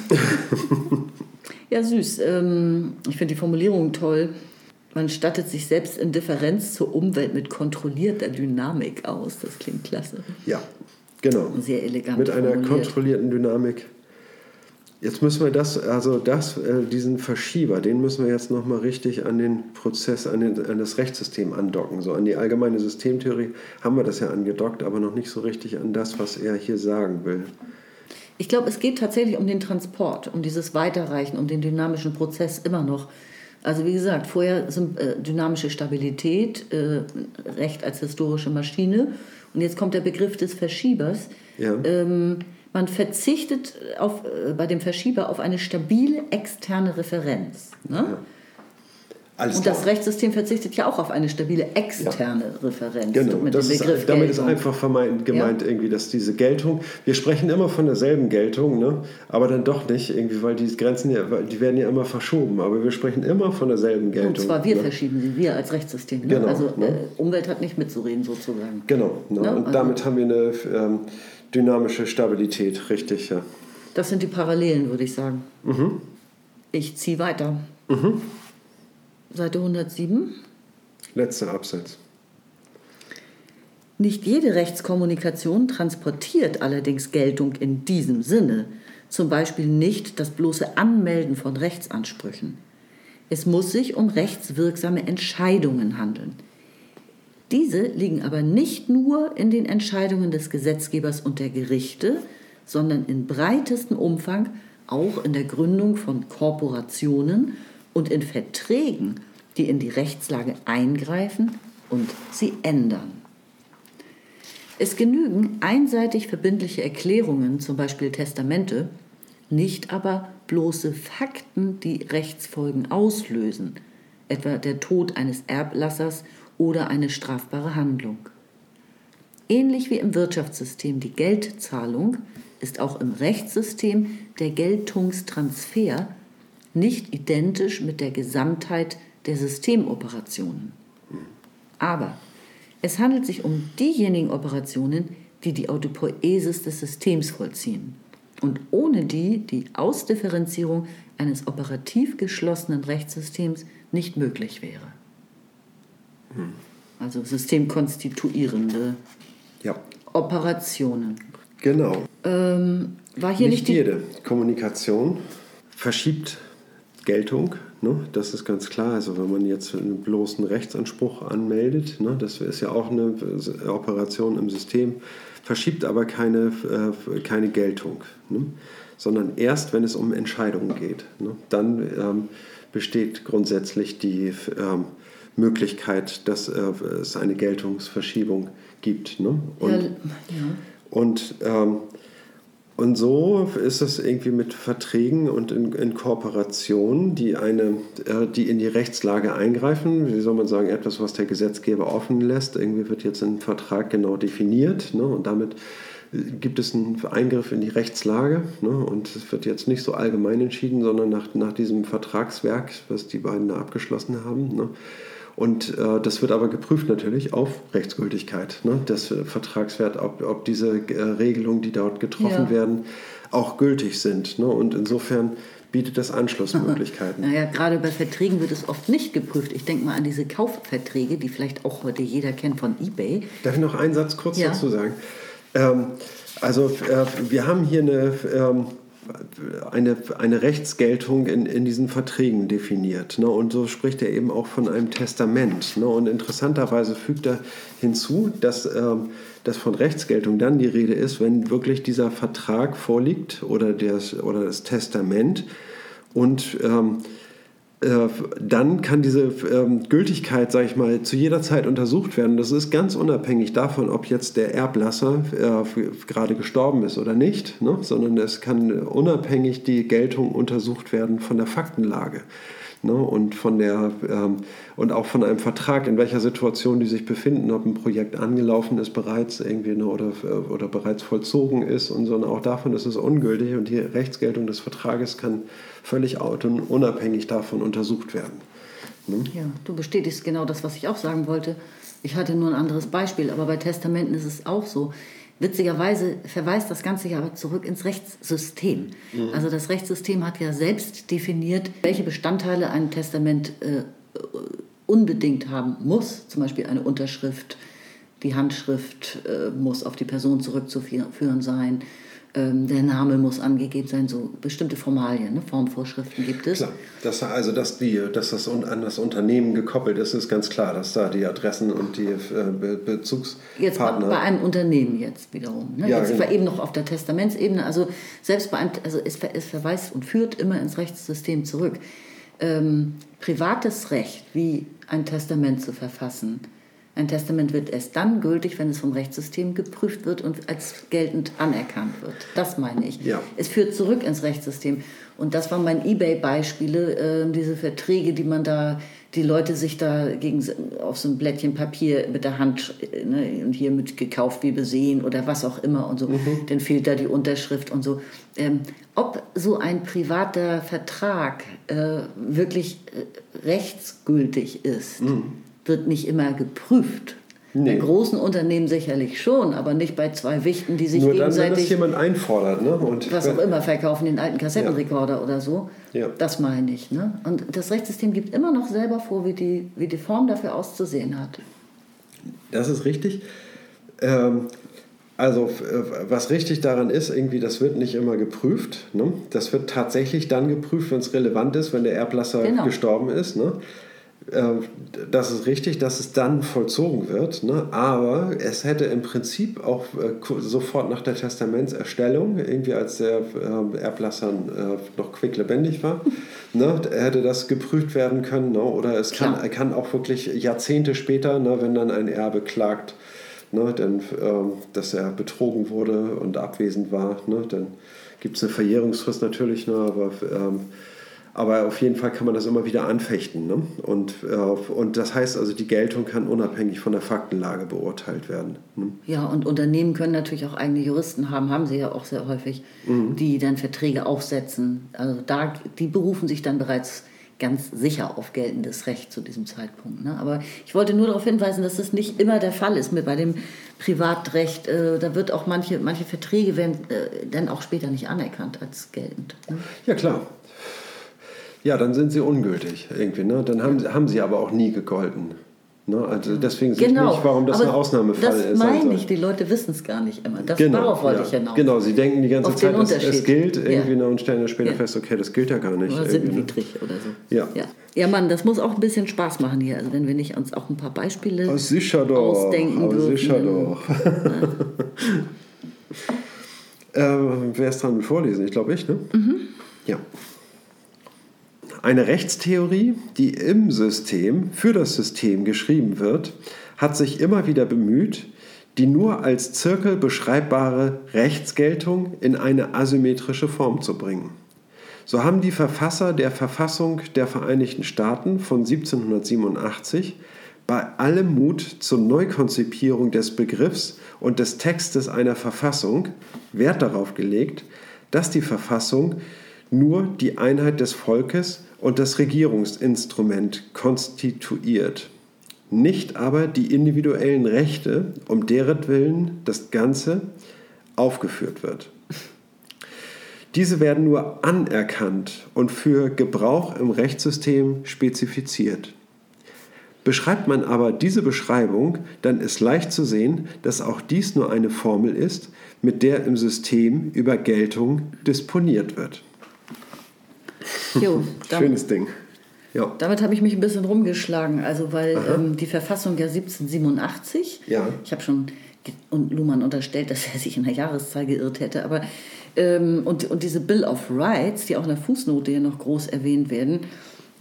ja, süß. Ähm, ich finde die Formulierung toll. Man stattet sich selbst in Differenz zur Umwelt mit kontrollierter Dynamik aus. Das klingt klasse. Ja, genau. Sehr elegant Mit einer formuliert. kontrollierten Dynamik. Jetzt müssen wir das, also das, äh, diesen Verschieber, den müssen wir jetzt nochmal richtig an den Prozess, an, den, an das Rechtssystem andocken. So an die allgemeine Systemtheorie haben wir das ja angedockt, aber noch nicht so richtig an das, was er hier sagen will. Ich glaube, es geht tatsächlich um den Transport, um dieses Weiterreichen, um den dynamischen Prozess immer noch. Also wie gesagt, vorher sind, äh, dynamische Stabilität, äh, Recht als historische Maschine und jetzt kommt der Begriff des Verschiebers. Ja. Ähm, man verzichtet auf, äh, bei dem Verschieber auf eine stabile externe Referenz. Ne? Alles Und klar. das Rechtssystem verzichtet ja auch auf eine stabile externe Referenz Genau, mit das dem ist, Begriff damit ist Geltung. einfach vermeint, gemeint, Ja. irgendwie, dass diese Geltung, wir sprechen immer von derselben Geltung, ne? aber dann doch nicht, irgendwie, weil die Grenzen, ja, die werden ja immer verschoben, aber wir sprechen immer von derselben Geltung. Und zwar wir ne? verschieben sie, wir als Rechtssystem. Ne? Genau, also ne? äh, Umwelt hat nicht mitzureden sozusagen. Genau, ne? Ne? und Also- damit haben wir eine ähm, dynamische Stabilität, richtig, ja. Das sind die Parallelen, würde ich sagen. Mhm. Ich ziehe weiter. Seite 107. Letzter Absatz. Nicht jede Rechtskommunikation transportiert allerdings Geltung in diesem Sinne. Zum Beispiel nicht das bloße Anmelden von Rechtsansprüchen. Es muss sich um rechtswirksame Entscheidungen handeln. Diese liegen aber nicht nur in den Entscheidungen des Gesetzgebers und der Gerichte, sondern in breitestem Umfang auch in der Gründung von Korporationen und in Verträgen, die in die Rechtslage eingreifen und sie ändern. Es genügen einseitig verbindliche Erklärungen, zum Beispiel Testamente, nicht aber bloße Fakten, die Rechtsfolgen auslösen, etwa der Tod eines Erblassers oder eine strafbare Handlung. Ähnlich wie im Wirtschaftssystem die Geldzahlung ist auch im Rechtssystem der Geltungstransfer nicht identisch mit der Gesamtheit der Systemoperationen. Aber es handelt sich um diejenigen Operationen, die die Autopoiesis des Systems vollziehen und ohne die die Ausdifferenzierung eines operativ geschlossenen Rechtssystems nicht möglich wäre. Also systemkonstituierende Ja, Operationen. genau. Ähm, war hier nicht nicht, die jede Kommunikation verschiebt Geltung. Ne? Das ist ganz klar. Also wenn man jetzt einen bloßen Rechtsanspruch anmeldet, ne? das ist ja auch eine Operation im System, verschiebt aber keine, äh, keine Geltung. Ne? Sondern erst, wenn es um Entscheidungen geht. Ne? Dann ähm, besteht grundsätzlich die ähm, Möglichkeit, dass äh, es eine Geltungsverschiebung gibt. Ne? Und, ja, ja. und ähm, und so ist es irgendwie mit Verträgen und in, in Kooperationen, die, eine, äh, die in die Rechtslage eingreifen. Wie soll man sagen, etwas, was der Gesetzgeber offen lässt. Irgendwie wird jetzt ein Vertrag genau definiert ne? und damit gibt es einen Eingriff in die Rechtslage. Ne? Und es wird jetzt nicht so allgemein entschieden, sondern nach, nach diesem Vertragswerk, was die beiden da abgeschlossen haben. Ne? Und äh, das wird aber geprüft natürlich auf Rechtsgültigkeit, ne? das äh, Vertragswert, ob, ob diese äh, Regelungen, die dort getroffen ja. werden, auch gültig sind. Ne? Und insofern bietet das Anschlussmöglichkeiten. naja, gerade bei Verträgen wird es oft nicht geprüft. Ich denke mal an diese Kaufverträge, die vielleicht auch heute jeder kennt von eBay. Darf ich noch einen Satz kurz ja. dazu sagen? Ähm, also äh, wir haben hier eine... Ähm, eine, eine Rechtsgeltung in, in diesen Verträgen definiert. Ne? Und so spricht er eben auch von einem Testament. Ne? Und interessanterweise fügt er hinzu, dass, ähm, dass von Rechtsgeltung dann die Rede ist, wenn wirklich dieser Vertrag vorliegt oder, das, oder das Testament und ähm, äh, dann kann diese ähm, Gültigkeit, sage ich mal, zu jeder Zeit untersucht werden. Das ist ganz unabhängig davon, ob jetzt der Erblasser äh, gerade gestorben ist oder nicht, ne? sondern es kann unabhängig die Geltung untersucht werden von der Faktenlage ne? und, von der, ähm, und auch von einem Vertrag, in welcher Situation die sich befinden, ob ein Projekt angelaufen ist bereits irgendwie ne? oder, äh, oder bereits vollzogen ist und so. Auch davon ist es ungültig und die Rechtsgeltung des Vertrages kann völlig unabhängig davon untersucht werden. Ne? Ja, du bestätigst genau das, was ich auch sagen wollte. Ich hatte nur ein anderes Beispiel, aber bei Testamenten ist es auch so. Witzigerweise verweist das Ganze ja aber zurück ins Rechtssystem. Mhm. Also das Rechtssystem hat ja selbst definiert, welche Bestandteile ein Testament äh, unbedingt haben muss. Zum Beispiel eine Unterschrift, die Handschrift äh, muss auf die Person zurückzuführen sein der Name muss angegeben sein, so bestimmte Formalien, ne? Formvorschriften gibt es. Klar, dass, also dass, die, dass das an das Unternehmen gekoppelt ist, ist ganz klar, dass da die Adressen und die äh, Bezugspartner... Jetzt bei einem Unternehmen jetzt wiederum. Ne? Ja, jetzt genau. war eben noch auf der Testamentsebene, also selbst bei einem, also es, es verweist und führt immer ins Rechtssystem zurück. Ähm, privates Recht, wie ein Testament zu verfassen, ein Testament wird erst dann gültig, wenn es vom Rechtssystem geprüft wird und als geltend anerkannt wird. Das meine ich. Ja. Es führt zurück ins Rechtssystem. Und das waren mein eBay-Beispiele, äh, diese Verträge, die man da, die Leute sich da gegen, auf so ein Blättchen Papier mit der Hand ne, und hier mit gekauft wie besehen oder was auch immer und so. Mhm. Dann fehlt da die Unterschrift und so. Ähm, ob so ein privater Vertrag äh, wirklich äh, rechtsgültig ist. Mhm wird nicht immer geprüft. Nee. Bei großen Unternehmen sicherlich schon, aber nicht bei zwei Wichten, die sich Nur gegenseitig... Nur dann, wenn das jemand einfordert. Ne? Und was auch immer, verkaufen den alten Kassettenrekorder ja. oder so. Ja. Das meine ich. Ne? Und das Rechtssystem gibt immer noch selber vor, wie die, wie die Form dafür auszusehen hat. Das ist richtig. Ähm, also was richtig daran ist, irgendwie, das wird nicht immer geprüft. Ne? Das wird tatsächlich dann geprüft, wenn es relevant ist, wenn der Erblasser genau. gestorben ist. Ne? Ähm, das ist richtig, dass es dann vollzogen wird, ne? aber es hätte im Prinzip auch äh, sofort nach der Testamentserstellung, irgendwie als der äh, Erblasser äh, noch quicklebendig war, ne? hätte das geprüft werden können. Ne? Oder es kann, kann auch wirklich Jahrzehnte später, ne, wenn dann ein Erbe klagt, ne, denn, ähm, dass er betrogen wurde und abwesend war, ne, dann gibt es eine Verjährungsfrist natürlich, ne, aber ähm, aber auf jeden Fall kann man das immer wieder anfechten. Ne? Und, äh, und das heißt also, die Geltung kann unabhängig von der Faktenlage beurteilt werden. Ne? Ja, und Unternehmen können natürlich auch eigene Juristen haben, haben sie ja auch sehr häufig, mhm. die dann Verträge aufsetzen. Also da, die berufen sich dann bereits ganz sicher auf geltendes Recht zu diesem Zeitpunkt. Ne? Aber ich wollte nur darauf hinweisen, dass das nicht immer der Fall ist mit bei dem Privatrecht. Äh, da wird auch manche, manche Verträge werden äh, dann auch später nicht anerkannt als geltend. Ne? Ja klar, ja, dann sind sie ungültig irgendwie. Ne? Dann haben, haben sie aber auch nie gegolten. Ne? Also deswegen sehe genau. ich nicht, warum das Aber ein Ausnahmefall das ist. Das meine ich, die Leute wissen es gar nicht immer. Das, genau, darauf wollte ja. ich hinaus. Genau, sie denken die ganze Auf Zeit, den es, gilt irgendwie ja. noch und stellen dann später Ja. fest, okay, das gilt ja gar nicht. Oder ne? sittenwidrig oder so. Ja. ja. Ja, Mann, das muss auch ein bisschen Spaß machen hier. Also wenn wir nicht uns auch ein paar Beispiele Oh, sicher doch. ausdenken Oh, sicher doch. äh, wer ist dran mit Vorlesen? Ich glaube ich, ne? Ja. Eine Rechtstheorie, die im System für das System geschrieben wird, hat sich immer wieder bemüht, die nur als Zirkel beschreibbare Rechtsgeltung in eine asymmetrische Form zu bringen. So haben die Verfasser der Verfassung der Vereinigten Staaten von 1787 bei allem Mut zur Neukonzipierung des Begriffs und des Textes einer Verfassung Wert darauf gelegt, dass die Verfassung nur die Einheit des Volkes und das Regierungsinstrument konstituiert, nicht aber die individuellen Rechte, um deren Willen das Ganze aufgeführt wird. Diese werden nur anerkannt und für Gebrauch im Rechtssystem spezifiziert. Beschreibt man aber diese Beschreibung, dann ist leicht zu sehen, dass auch dies nur eine Formel ist, mit der im System über Geltung disponiert wird. Jo, damit, Schönes Ding. Ja. damit habe ich mich ein bisschen rumgeschlagen. Also weil ähm, die Verfassung ja 1787, Ja. ich habe schon und Luhmann unterstellt, dass er sich in der Jahreszahl geirrt hätte, aber ähm, und, und diese Bill of Rights, die auch in der Fußnote hier noch groß erwähnt werden,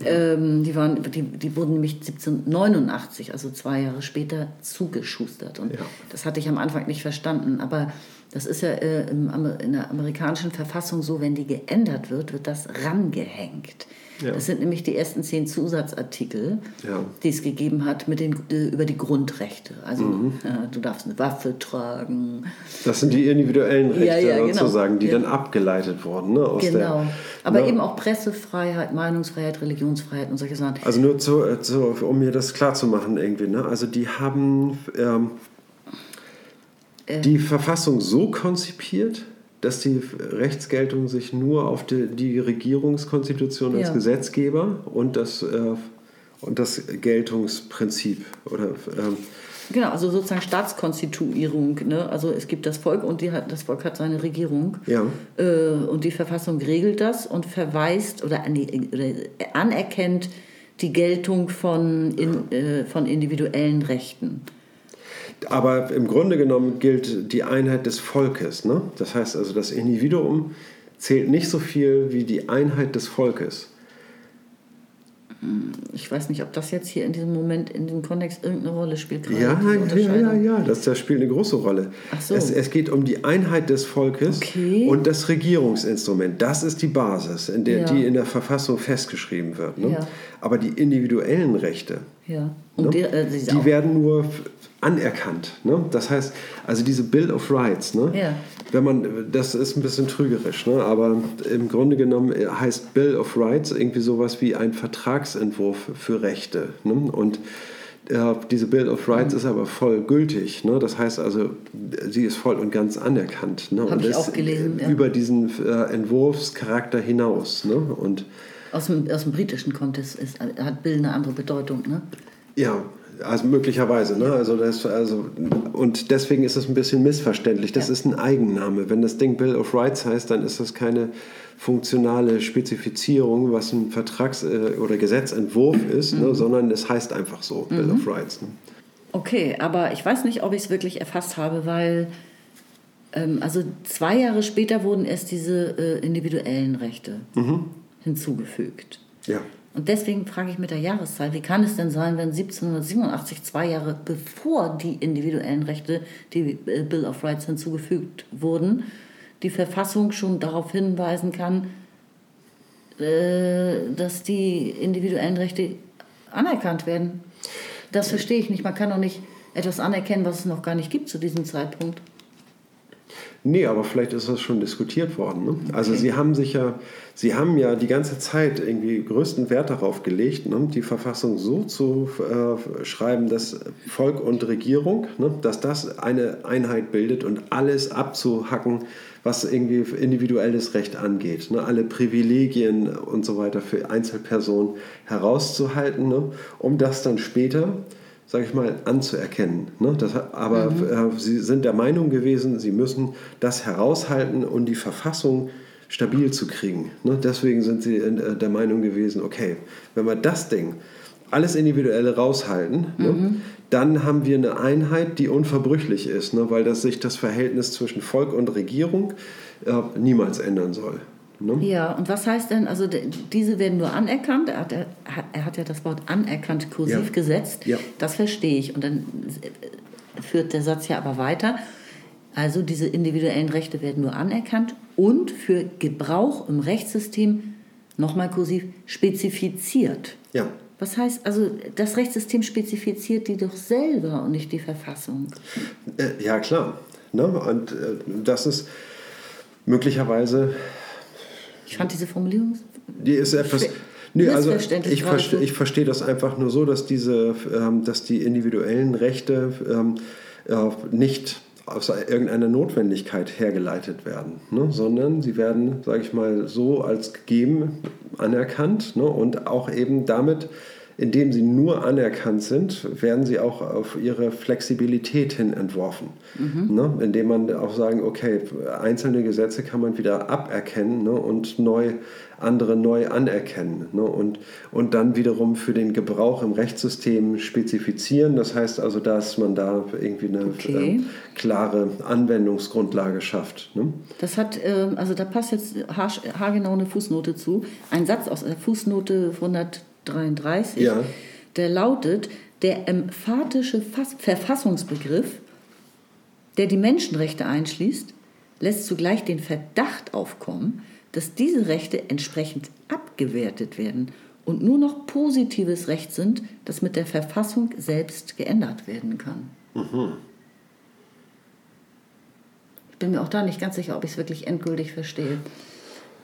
ähm, die, waren, die, die wurden nämlich 1789, also zwei Jahre später, zugeschustert. Und Ja. das hatte ich am Anfang nicht verstanden. Aber das ist ja äh, im, in der amerikanischen Verfassung so, wenn die geändert wird, wird das rangehängt. Ja. Das sind nämlich die ersten zehn Zusatzartikel, Ja. die es gegeben hat mit den, äh, über die Grundrechte. Also Mhm. äh, du darfst eine Waffe tragen. Das sind die individuellen Rechte Ja, genau. sozusagen, die dann abgeleitet wurden. Ne, Genau. Der, Aber ne, eben auch Pressefreiheit, Meinungsfreiheit, Religionsfreiheit und solche Sachen. Also nur zu, äh, zu, um mir das klar zu machen irgendwie. Ne? Also die haben ähm, Äh. die Verfassung so konzipiert, dass die Rechtsgeltung sich nur auf die, die Regierungskonstitution als Ja. Gesetzgeber und das, äh, und das Geltungsprinzip oder ähm, Genau, also sozusagen Staatskonstituierung. Ne? Also es gibt das Volk und hat, das Volk hat seine Regierung. ja. Äh, und die Verfassung regelt das und verweist oder, an die, oder anerkennt die Geltung von, in, äh, von individuellen Rechten. Aber im Grunde genommen gilt die Einheit des Volkes. Ne? Das heißt also, das Individuum zählt nicht so viel wie die Einheit des Volkes. Ich weiß nicht, ob das jetzt hier in diesem Moment, in dem Kontext irgendeine Rolle spielt. Ja, ja, ja, ja, das, das spielt eine große Rolle. Ach so. es, es geht um die Einheit des Volkes Okay. und das Regierungsinstrument. Das ist die Basis, in der, Ja. die in der Verfassung festgeschrieben wird. Ne? Ja. Aber die individuellen Rechte, Ja. Ne? äh, diese die werden nur anerkannt. Ne? Das heißt, also diese Bill of Rights, ne? Ja. wenn man, das ist ein bisschen trügerisch, ne? aber im Grunde genommen heißt Bill of Rights irgendwie sowas wie ein Vertragsentwurf für Rechte. Ne? Und äh, diese Bill of Rights Mhm. ist aber voll gültig. Ne? Das heißt also, sie ist voll und ganz anerkannt. Ne? Hab und ich auch gelesen, ja. Über diesen äh, Entwurfscharakter hinaus. Ne? Und aus, dem, aus dem Britischen kommt es, ist, hat Bill eine andere Bedeutung. Ne? Ja, also möglicherweise, ne? Also das, also und deswegen ist es ein bisschen missverständlich. Das Ja. ist ein Eigenname. Wenn das Ding Bill of Rights heißt, dann ist das keine funktionale Spezifizierung, was ein Vertrags- äh, oder Gesetzentwurf ist, Mhm. ne? sondern es heißt einfach so Bill of Rights. Ne? Okay, aber ich weiß nicht, ob ich es wirklich erfasst habe, weil ähm, also zwei Jahre später wurden erst diese äh, individuellen Rechte hinzugefügt. Ja. Und deswegen frage ich mit der Jahreszahl, wie kann es denn sein, wenn 1787, zwei Jahre bevor die individuellen Rechte, die äh, Bill of Rights hinzugefügt wurden, die Verfassung schon darauf hinweisen kann, äh, dass die individuellen Rechte anerkannt werden? Das verstehe ich nicht. Man kann doch nicht etwas anerkennen, was es noch gar nicht gibt zu diesem Zeitpunkt. Nee, aber vielleicht ist das schon diskutiert worden. Ne? Also Okay. Sie haben sich ja, Sie haben ja die ganze Zeit irgendwie größten Wert darauf gelegt, ne? die Verfassung so zu äh, schreiben, dass Volk und Regierung, ne? dass das eine Einheit bildet und alles abzuhacken, was irgendwie individuelles Recht angeht. Ne? Alle Privilegien und so weiter für Einzelpersonen herauszuhalten, ne? um das dann später sage ich mal, anzuerkennen. Ne? Das, aber mhm. äh, sie sind der Meinung gewesen, sie müssen das heraushalten und die Verfassung stabil zu kriegen. Ne? Deswegen sind sie äh, der Meinung gewesen, okay, wenn wir das Ding alles Individuelle raushalten, ne, mhm. ne, dann haben wir eine Einheit, die unverbrüchlich ist, ne, weil das sich das Verhältnis zwischen Volk und Regierung äh, niemals ändern soll. Ne? Ja, und was heißt denn, also diese werden nur anerkannt, er hat, er, er hat ja das Wort anerkannt kursiv ja. gesetzt, ja. das verstehe ich. Und dann führt der Satz ja aber weiter. Also diese individuellen Rechte werden nur anerkannt und für Gebrauch im Rechtssystem, nochmal kursiv, spezifiziert. Ja. Was heißt, also das Rechtssystem spezifiziert die doch selber und nicht die Verfassung? Äh, ja, klar. Ne? Und äh, das ist möglicherweise. Ich fand diese Formulierung. Die ist etwas. Nee, also ich, verste, ich verstehe das einfach nur so, dass, diese, ähm, dass die individuellen Rechte ähm, äh, nicht aus irgendeiner Notwendigkeit hergeleitet werden, ne? sondern sie werden, sage ich mal, so als gegeben anerkannt ne? und auch eben damit, indem sie nur anerkannt sind, werden sie auch auf ihre Flexibilität hin entworfen. Mhm. Ne? Indem man auch sagen, okay, einzelne Gesetze kann man wieder aberkennen ne? und neu andere neu anerkennen ne? und, und dann wiederum für den Gebrauch im Rechtssystem spezifizieren. Das heißt also, dass man da irgendwie eine okay. äh, klare Anwendungsgrundlage schafft. Ne? Das hat, äh, also da passt jetzt haargenau eine Fußnote zu. Ein Satz aus der Fußnote 133, ja. der lautet, der emphatische Fass Verfassungsbegriff, der die Menschenrechte einschließt, lässt zugleich den Verdacht aufkommen, dass diese Rechte entsprechend abgewertet werden und nur noch positives Recht sind, das mit der Verfassung selbst geändert werden kann. Mhm. Ich bin mir auch da nicht ganz sicher, ob ich es wirklich endgültig verstehe.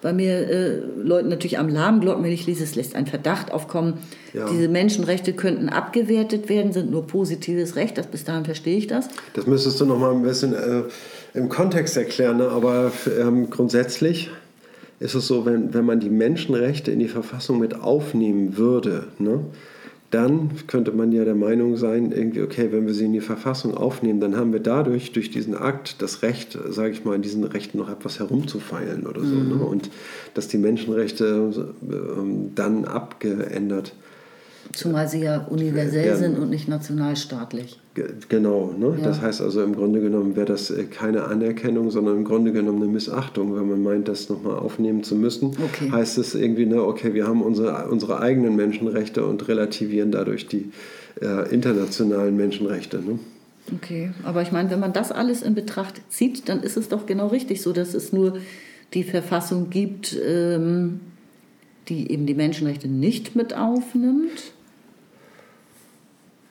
Bei mir äh, läuten natürlich am Alarmglocken, wenn ich lese, es lässt ein Verdacht aufkommen, ja. diese Menschenrechte könnten abgewertet werden, sind nur positives Recht. Das, bis dahin verstehe ich das. Das müsstest du noch mal ein bisschen äh, im Kontext erklären, ne? aber ähm, grundsätzlich ist es so, wenn, wenn man die Menschenrechte in die Verfassung mit aufnehmen würde, ne, dann könnte man ja der Meinung sein, irgendwie, okay, wenn wir sie in die Verfassung aufnehmen, dann haben wir dadurch, durch diesen Akt, das Recht, sage ich mal, in diesen Rechten noch etwas herumzufeilen oder so. Mhm. Ne? Und dass die Menschenrechte äh, dann abgeändert Zumal sie ja universell ja, sind und nicht nationalstaatlich. Genau, ne? Ja. das heißt also im Grunde genommen wäre das äh, keine Anerkennung, sondern im Grunde genommen eine Missachtung, wenn man meint, das nochmal aufnehmen zu müssen. Okay. Heißt es irgendwie, ne, okay, wir haben unsere, unsere eigenen Menschenrechte und relativieren dadurch die äh, internationalen Menschenrechte. Ne? Okay, aber ich meine, wenn man das alles in Betracht zieht, dann ist es doch genau richtig so, dass es nur die Verfassung gibt, ähm, die eben die Menschenrechte nicht mit aufnimmt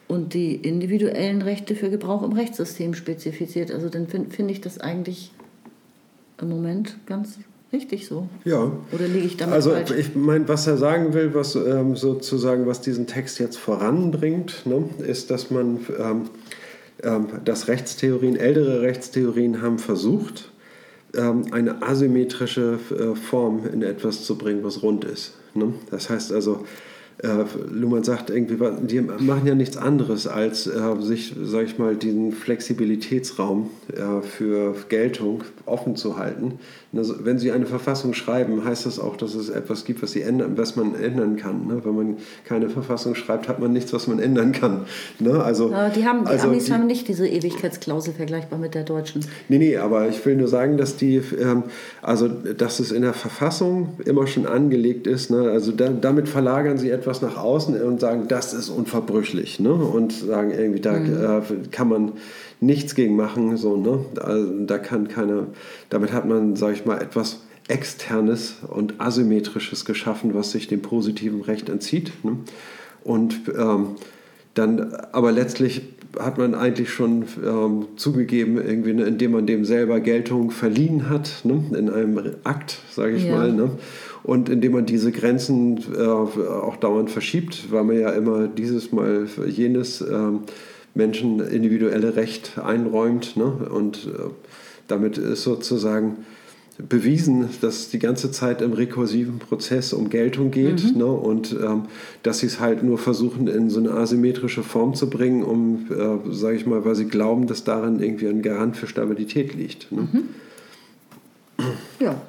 und die individuellen Rechte für Gebrauch im Rechtssystem spezifiziert. Also dann finde find ich das eigentlich im Moment ganz richtig so. Ja. Oder liege ich damit Also falsch? ich meine, was er sagen will, was ähm, sozusagen, was diesen Text jetzt voranbringt, ne, ist, dass man ähm, ähm, dass Rechtstheorien, ältere Rechtstheorien haben versucht, ähm, eine asymmetrische äh, Form in etwas zu bringen, was rund ist. Ne? Das heißt also, äh, Luhmann sagt irgendwie, die machen ja nichts anderes, als äh, sich, sag ich mal, diesen Flexibilitätsraum äh, für Geltung offen zu halten. Also, wenn Sie eine Verfassung schreiben, heißt das auch, dass es etwas gibt, was, Sie ändern, was man ändern kann. Ne? Wenn man keine Verfassung schreibt, hat man nichts, was man ändern kann. Ne? Also, ja, die haben, die also Amis die, haben nicht diese Ewigkeitsklausel vergleichbar mit der deutschen. Nee, nee, aber ich will nur sagen, dass die, ähm, also dass es in der Verfassung immer schon angelegt ist. Ne? Also da, damit verlagern sie etwas nach außen und sagen, das ist unverbrüchlich. Ne? Und sagen irgendwie, da mhm. äh, kann man nichts gegen machen. So, ne? Also, da kann keiner, damit hat man, sage ich mal, etwas Externes und Asymmetrisches geschaffen, was sich dem positiven Recht entzieht. Ne? Und ähm, dann, aber letztlich hat man eigentlich schon ähm, zugegeben, irgendwie, ne, indem man dem selber Geltung verliehen hat, ne? in einem Akt, sage ich ja. mal. Ne? Und indem man diese Grenzen äh, auch dauernd verschiebt, weil man ja immer dieses Mal jenes. Ähm, Menschen individuelle Recht einräumt. Ne? Und äh, damit ist sozusagen bewiesen, dass es die ganze Zeit im rekursiven Prozess um Geltung geht mhm. ne? und ähm, dass sie es halt nur versuchen, in so eine asymmetrische Form zu bringen, um, äh, sage ich mal, weil sie glauben, dass darin irgendwie ein Garant für Stabilität liegt. Ne? Mhm. Ja,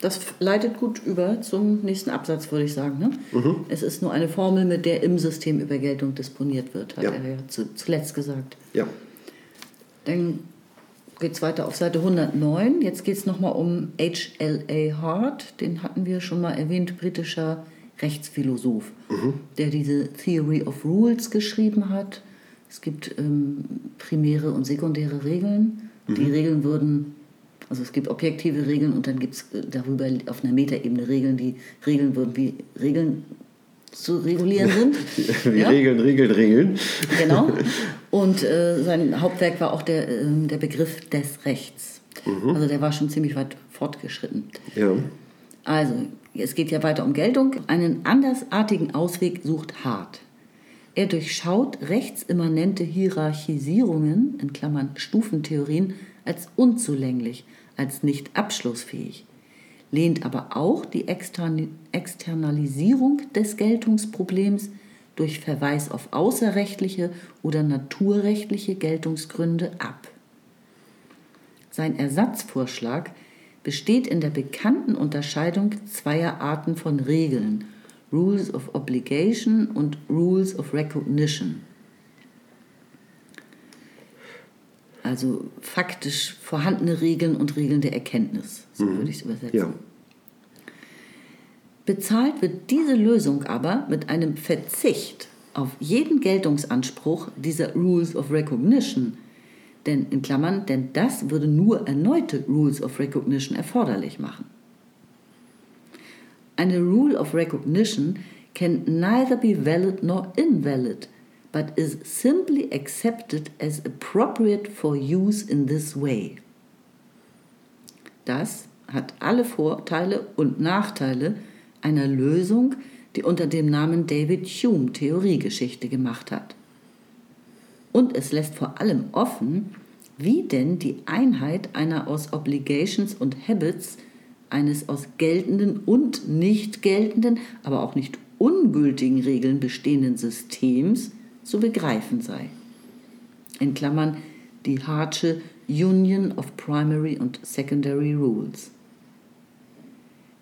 das leitet gut über zum nächsten Absatz, würde ich sagen. Ne? Mhm. Es ist nur eine Formel, mit der im System über Geltung disponiert wird, hat ja. er ja zu, zuletzt gesagt. Ja. Dann geht es weiter auf Seite 109. Jetzt geht es nochmal um H.L.A. Hart. Den hatten wir schon mal erwähnt, britischer Rechtsphilosoph, mhm. der diese Theory of Rules geschrieben hat. Es gibt ähm, primäre und sekundäre Regeln. Mhm. Die Regeln würden also es gibt objektive Regeln und dann gibt es äh, darüber auf einer Metaebene Regeln, die Regeln würden wie Regeln zu regulieren sind. wie ja? Regeln, Regeln, Regeln. Genau. Und äh, sein Hauptwerk war auch der, äh, der Begriff des Rechts. Mhm. Also der war schon ziemlich weit fortgeschritten. Ja. Also, es geht ja weiter um Geltung. Einen andersartigen Ausweg sucht Hart. Er durchschaut rechtsimmanente Hierarchisierungen, in Klammern Stufentheorien, als unzulänglich als nicht abschlussfähig, lehnt aber auch die Externalisierung des Geltungsproblems durch Verweis auf außerrechtliche oder naturrechtliche Geltungsgründe ab. Sein Ersatzvorschlag besteht in der bekannten Unterscheidung zweier Arten von Regeln, Rules of Obligation und Rules of Recognition. Also faktisch vorhandene Regeln und Regeln der Erkenntnis, so mhm. würde ich es übersetzen. Ja. Bezahlt wird diese Lösung aber mit einem Verzicht auf jeden Geltungsanspruch dieser Rules of Recognition. Denn in Klammern, denn das würde nur erneute Rules of Recognition erforderlich machen. Eine Rule of Recognition can neither be valid nor invalid but is simply accepted as appropriate for use in this way. Das hat alle Vorteile und Nachteile einer Lösung, die unter dem Namen David Hume Theoriegeschichte gemacht hat. Und es lässt vor allem offen, wie denn die Einheit einer aus Obligations und Habits, eines aus geltenden und nicht geltenden, aber auch nicht ungültigen Regeln bestehenden Systems zu begreifen sei. In Klammern die Hartsche Union of Primary und Secondary Rules.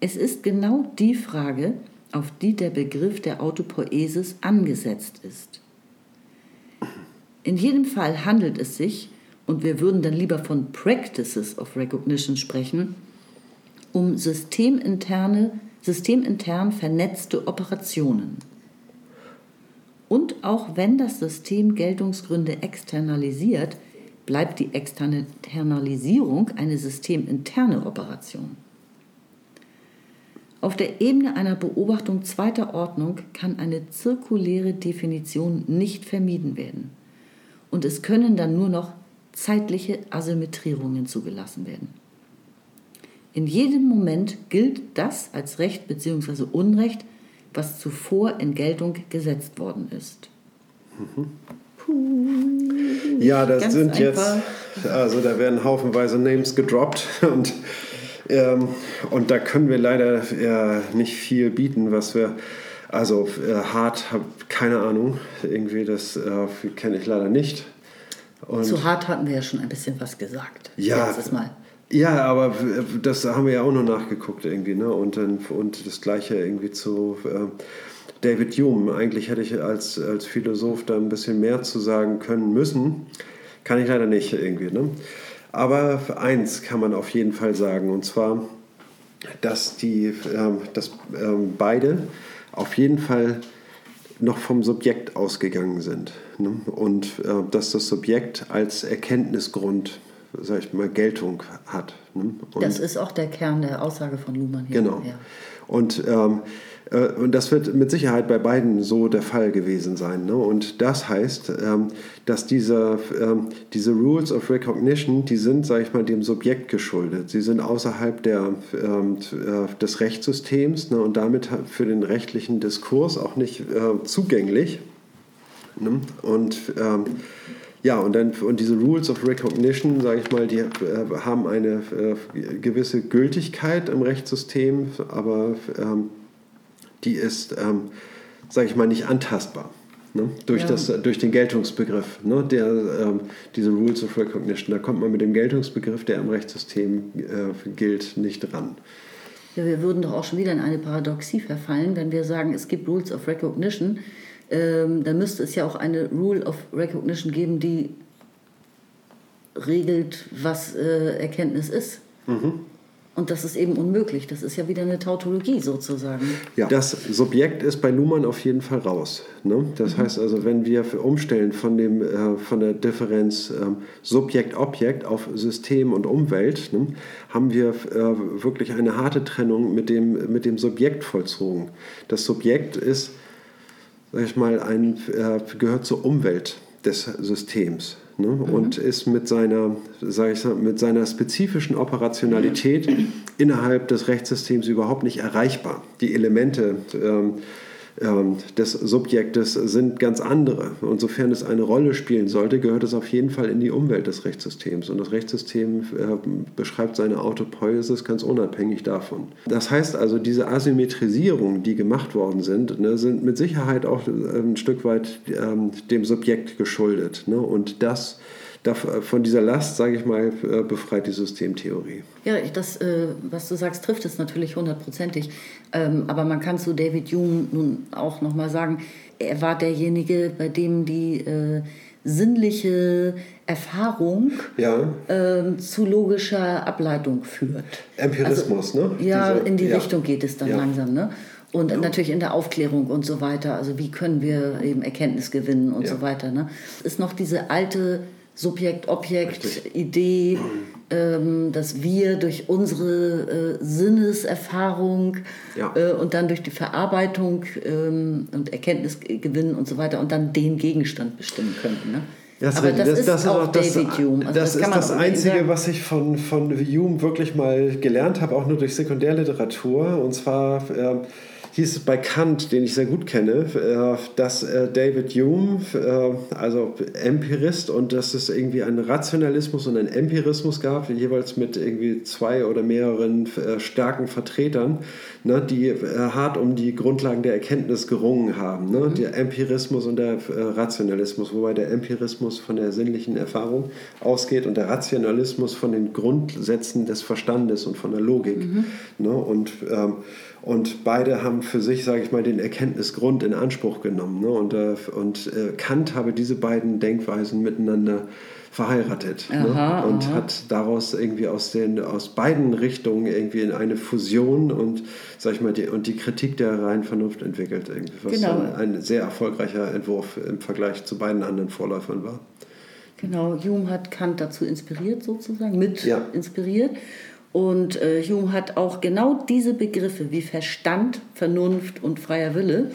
Es ist genau die Frage, auf die der Begriff der Autopoesis angesetzt ist. In jedem Fall handelt es sich, und wir würden dann lieber von Practices of Recognition sprechen, um systeminterne, systemintern vernetzte Operationen. Und auch wenn das System Geltungsgründe externalisiert, bleibt die Externalisierung eine systeminterne Operation. Auf der Ebene einer Beobachtung zweiter Ordnung kann eine zirkuläre Definition nicht vermieden werden. Und es können dann nur noch zeitliche Asymmetrierungen zugelassen werden. In jedem Moment gilt das als Recht bzw. Unrecht, was zuvor in Geltung gesetzt worden ist. Puh, ja, das sind jetzt, also da werden haufenweise Names gedroppt und, ähm, und da können wir leider äh, nicht viel bieten, was wir, also äh, hart, habe keine Ahnung, irgendwie das äh, kenne ich leider nicht. Und Zu hart hatten wir ja schon ein bisschen was gesagt. Ja, letztes Mal. Ja, aber das haben wir ja auch noch nachgeguckt irgendwie, ne? Und, dann, und das gleiche irgendwie zu äh, David Hume. Eigentlich hätte ich als, als Philosoph da ein bisschen mehr zu sagen können müssen. Kann ich leider nicht irgendwie, ne? Aber eins kann man auf jeden Fall sagen, und zwar, dass, die, ähm, dass ähm, beide auf jeden Fall noch vom Subjekt ausgegangen sind. Ne? Und äh, dass das Subjekt als Erkenntnisgrund sag ich mal, Geltung hat. Ne? das ist auch der Kern der Aussage von Luhmann hier. Genau. Ja. Und, ähm, äh, und das wird mit Sicherheit bei beiden so der Fall gewesen sein. Ne? Und das heißt, ähm, dass diese, ähm, diese Rules of Recognition, die sind, sage ich mal, dem Subjekt geschuldet. Sie sind außerhalb der, ähm, äh, des Rechtssystems ne? und damit für den rechtlichen Diskurs auch nicht äh, zugänglich. Ne? Und ähm, Ja, und, dann, und diese Rules of Recognition, sage ich mal, die äh, haben eine äh, gewisse Gültigkeit im Rechtssystem, aber ähm, die ist, ähm, sage ich mal, nicht antastbar. Ne? Durch, ja. das, durch den Geltungsbegriff, ne? der, ähm, diese Rules of Recognition. Da kommt man mit dem Geltungsbegriff, der im Rechtssystem äh, gilt, nicht ran. Ja, wir würden doch auch schon wieder in eine Paradoxie verfallen, wenn wir sagen, es gibt Rules of Recognition. Ähm, dann müsste es ja auch eine Rule of Recognition geben, die regelt, was äh, Erkenntnis ist. Mhm. Und das ist eben unmöglich. Das ist ja wieder eine Tautologie sozusagen. Ja, das Subjekt ist bei Luhmann auf jeden Fall raus. Ne? Das mhm. heißt also, wenn wir umstellen von, dem, äh, von der Differenz äh, Subjekt-Objekt auf System und Umwelt, ne, haben wir äh, wirklich eine harte Trennung mit dem, mit dem Subjekt vollzogen. Das Subjekt ist, sag ich mal, ein, äh, gehört zur Umwelt des Systems ne? mhm. und ist mit seiner, sag ich, mit seiner spezifischen Operationalität innerhalb des Rechtssystems überhaupt nicht erreichbar. Die Elemente ähm, ähm, des Subjektes sind ganz andere. Und sofern es eine Rolle spielen sollte, gehört es auf jeden Fall in die Umwelt des Rechtssystems. Und das Rechtssystem äh, beschreibt seine Autopoiesis ganz unabhängig davon. Das heißt also, diese Asymmetrisierungen, die gemacht worden sind, ne, sind mit Sicherheit auch äh, ein Stück weit ähm, dem Subjekt geschuldet. Ne? Und das von dieser Last, sage ich mal, äh, befreit die Systemtheorie. Ja, das, äh, was du sagst, trifft es natürlich hundertprozentig. Ähm, aber man kann zu David Hume nun auch nochmal sagen, er war derjenige, bei dem die äh, sinnliche Erfahrung ja. ähm, zu logischer Ableitung führt. Empirismus, also, ne? Ja, Diese, in die ja. Richtung geht es dann ja. langsam, ne? Und ja. natürlich in der Aufklärung und so weiter. Also wie können wir eben Erkenntnis gewinnen und so weiter. Ne? Ist noch diese alte Subjekt, Objekt, Idee, ähm, dass wir durch unsere äh, Sinneserfahrung ja. äh, und dann durch die Verarbeitung ähm, und Erkenntnisgewinn und so weiter und dann den Gegenstand bestimmen könnten. Ne? Das Aber das, das, ist das auch das, David Hume. Also das, das ist das Einzige, was ich von, von Hume wirklich mal gelernt habe, auch nur durch Sekundärliteratur. Und zwar... Äh, hieß es bei Kant, den ich sehr gut kenne, äh, dass äh, David Hume, äh, also Empirist, und dass es irgendwie einen Rationalismus und einen Empirismus gab, jeweils mit irgendwie zwei oder mehreren starken Vertretern, ne, die hart um die Grundlagen der Erkenntnis gerungen haben. Ne? Mhm. Der Empirismus und der Rationalismus, wobei der Empirismus von der sinnlichen Erfahrung ausgeht und der Rationalismus von den Grundsätzen des Verstandes und von der Logik. Mhm. Ne? Und ähm, und beide haben für sich, sage ich mal, den Erkenntnisgrund in Anspruch genommen. Ne? Und, äh, und äh, Kant habe diese beiden Denkweisen miteinander verheiratet ne? aha, ne? und aha. hat daraus irgendwie aus, den, aus beiden Richtungen irgendwie in eine Fusion und, sag ich mal, die, und die Kritik der reinen Vernunft entwickelt. Irgendwie, was genau. ein, ein sehr erfolgreicher Entwurf im Vergleich zu beiden anderen Vorläufern war. Genau, Hume hat Kant dazu inspiriert sozusagen, mit ja. inspiriert. Und äh, Hume hat auch genau diese Begriffe wie Verstand, Vernunft und freier Wille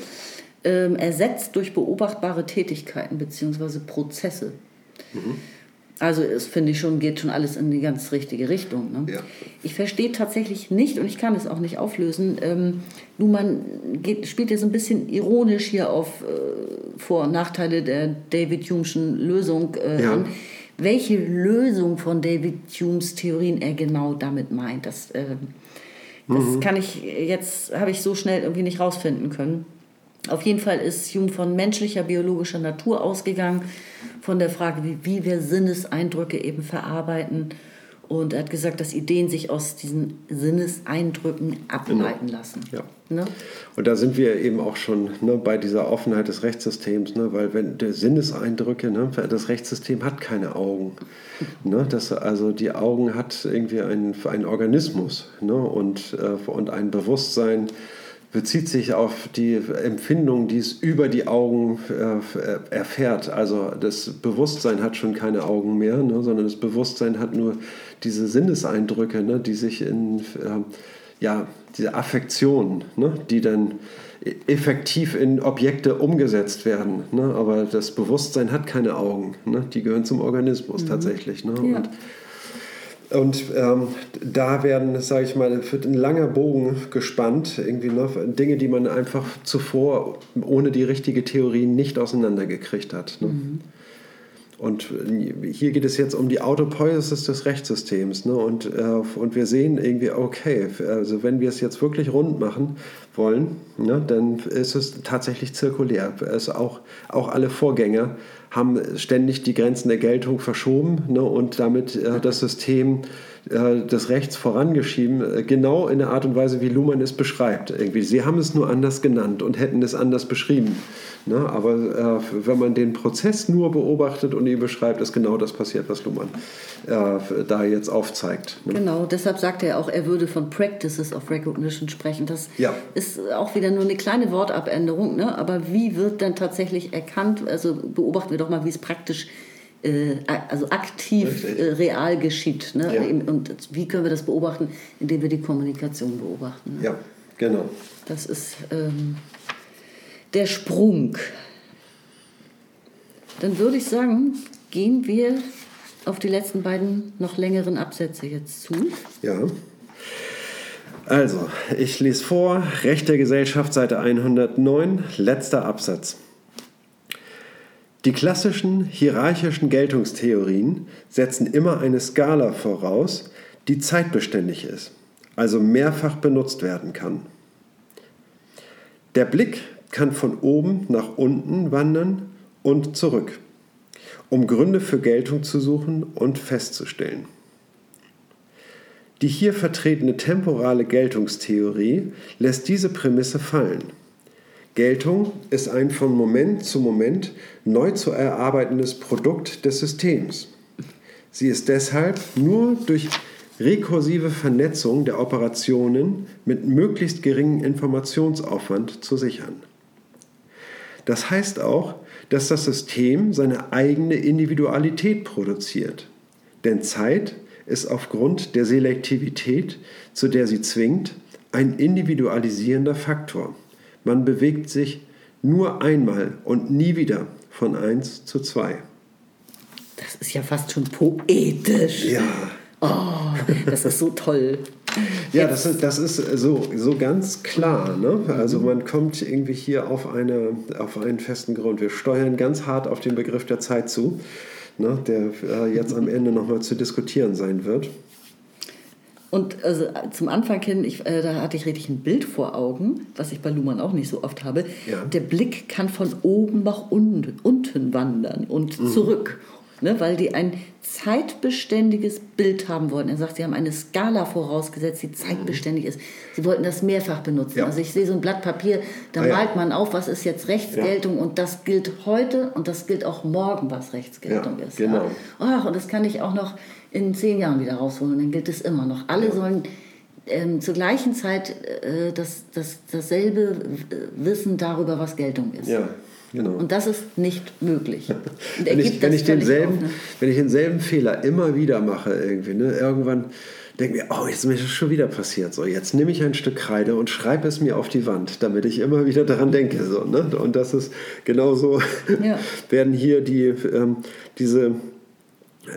ähm, ersetzt durch beobachtbare Tätigkeiten bzw. Prozesse. Mhm. Also es finde ich schon, geht schon alles in die ganz richtige Richtung. Ne? Ja. Ich verstehe tatsächlich nicht, und ich kann es auch nicht auflösen, ähm, Luhmann geht, spielt ja so ein bisschen ironisch hier auf äh, Vor- und Nachteile der David Hume'schen Lösung äh, ja. an welche Lösung von David Humes Theorien er genau damit meint. Das, äh, das mhm. kann ich jetzt, habe ich so schnell irgendwie nicht rausfinden können. Auf jeden Fall ist Hume von menschlicher, biologischer Natur ausgegangen, von der Frage, wie, wie wir Sinneseindrücke eben verarbeiten und er hat gesagt, dass Ideen sich aus diesen Sinneseindrücken ableiten genau. lassen. Ja. Ne? Und da sind wir eben auch schon ne, bei dieser Offenheit des Rechtssystems, ne, weil wenn der Sinneseindrücke, ne, das Rechtssystem hat keine Augen. Ne, das, also die Augen hat irgendwie einen, einen Organismus ne, und, äh, und ein Bewusstsein bezieht sich auf die Empfindung, die es über die Augen äh, erfährt. Also das Bewusstsein hat schon keine Augen mehr, ne, sondern das Bewusstsein hat nur diese Sinneseindrücke, ne, die sich in äh, ja, diese Affektionen, ne, die dann effektiv in Objekte umgesetzt werden. Ne? Aber das Bewusstsein hat keine Augen. Ne? Die gehören zum Organismus mhm. tatsächlich. Ne? Ja. Und und ähm, da werden, sage ich mal, wird ein langer Bogen gespannt, irgendwie noch Dinge, die man einfach zuvor ohne die richtige Theorie nicht auseinandergekriegt hat. Ne? Mhm. Und hier geht es jetzt um die Autopoiesis des Rechtssystems. Ne? Und, äh, und wir sehen irgendwie, okay, also wenn wir es jetzt wirklich rund machen wollen, ne, dann ist es tatsächlich zirkulär. Es auch, auch alle Vorgänger haben ständig die Grenzen der Geltung verschoben ne, und damit äh, das System äh, des Rechts vorangeschieben, äh, genau in der Art und Weise, wie Luhmann es beschreibt. Irgendwie. Sie haben es nur anders genannt und hätten es anders beschrieben. Ne? Aber äh, wenn man den Prozess nur beobachtet und ihn beschreibt, ist genau das passiert, was Luhmann äh, da jetzt aufzeigt. Ne? Genau, deshalb sagt er auch, er würde von Practices of Recognition sprechen. Das ja. ist auch wieder nur eine kleine Wortabänderung, ne? aber wie wird dann tatsächlich erkannt? Also beobachten wir doch mal, wie es praktisch äh, also aktiv äh, real geschieht. Ne? Ja. Und wie können wir das beobachten? Indem wir die Kommunikation beobachten. Ne? Ja, genau. Das ist ähm, der Sprung. Dann würde ich sagen, gehen wir auf die letzten beiden noch längeren Absätze jetzt zu. Ja. Also, ich lese vor, Recht der Gesellschaft, Seite 109, letzter Absatz. Die klassischen hierarchischen Geltungstheorien setzen immer eine Skala voraus, die zeitbeständig ist, also mehrfach benutzt werden kann. Der Blick kann von oben nach unten wandern und zurück, um Gründe für Geltung zu suchen und festzustellen. Die hier vertretene temporale Geltungstheorie lässt diese Prämisse fallen. Geltung ist ein von Moment zu Moment neu zu erarbeitendes Produkt des Systems. Sie ist deshalb nur durch rekursive Vernetzung der Operationen mit möglichst geringem Informationsaufwand zu sichern. Das heißt auch, dass das System seine eigene Individualität produziert. Denn Zeit ist aufgrund der Selektivität, zu der sie zwingt, ein individualisierender Faktor. Man bewegt sich nur einmal und nie wieder von 1 zu 2. Das ist ja fast schon poetisch. Ja. Oh, das ist so toll. Ja, das ist, das ist so, so ganz klar. Ne? Also mhm. man kommt irgendwie hier auf, eine, auf einen festen Grund. Wir steuern ganz hart auf den Begriff der Zeit zu, ne? der äh, jetzt am Ende nochmal zu diskutieren sein wird. Und also zum Anfang hin, ich, äh, da hatte ich richtig ein Bild vor Augen, was ich bei Luhmann auch nicht so oft habe. Ja. Der Blick kann von oben nach unten, unten wandern und mhm. zurück ne, weil die ein zeitbeständiges Bild haben wollten. Er sagt, sie haben eine Skala vorausgesetzt, die zeitbeständig ist. Sie wollten das mehrfach benutzen. Ja. Also ich sehe so ein Blatt Papier, da ja. malt man auf, was ist jetzt Rechtsgeltung ja. und das gilt heute und das gilt auch morgen, was Rechtsgeltung ist. Genau. Ach, und das kann ich auch noch in zehn Jahren wieder rausholen dann gilt es immer noch. Alle sollen ähm, zur gleichen Zeit äh, das, das, dasselbe Wissen darüber, was Geltung ist. Ja. Genau. Und das ist nicht möglich. wenn, ich, wenn, ich denselben, auf, ne? wenn ich denselben Fehler immer wieder mache, irgendwie, ne, irgendwann denke ich mir, oh, jetzt ist mir das schon wieder passiert. So, jetzt nehme ich ein Stück Kreide und schreibe es mir auf die Wand, damit ich immer wieder daran denke. So, ne? Und das ist genauso, ja. werden hier die, ähm, diese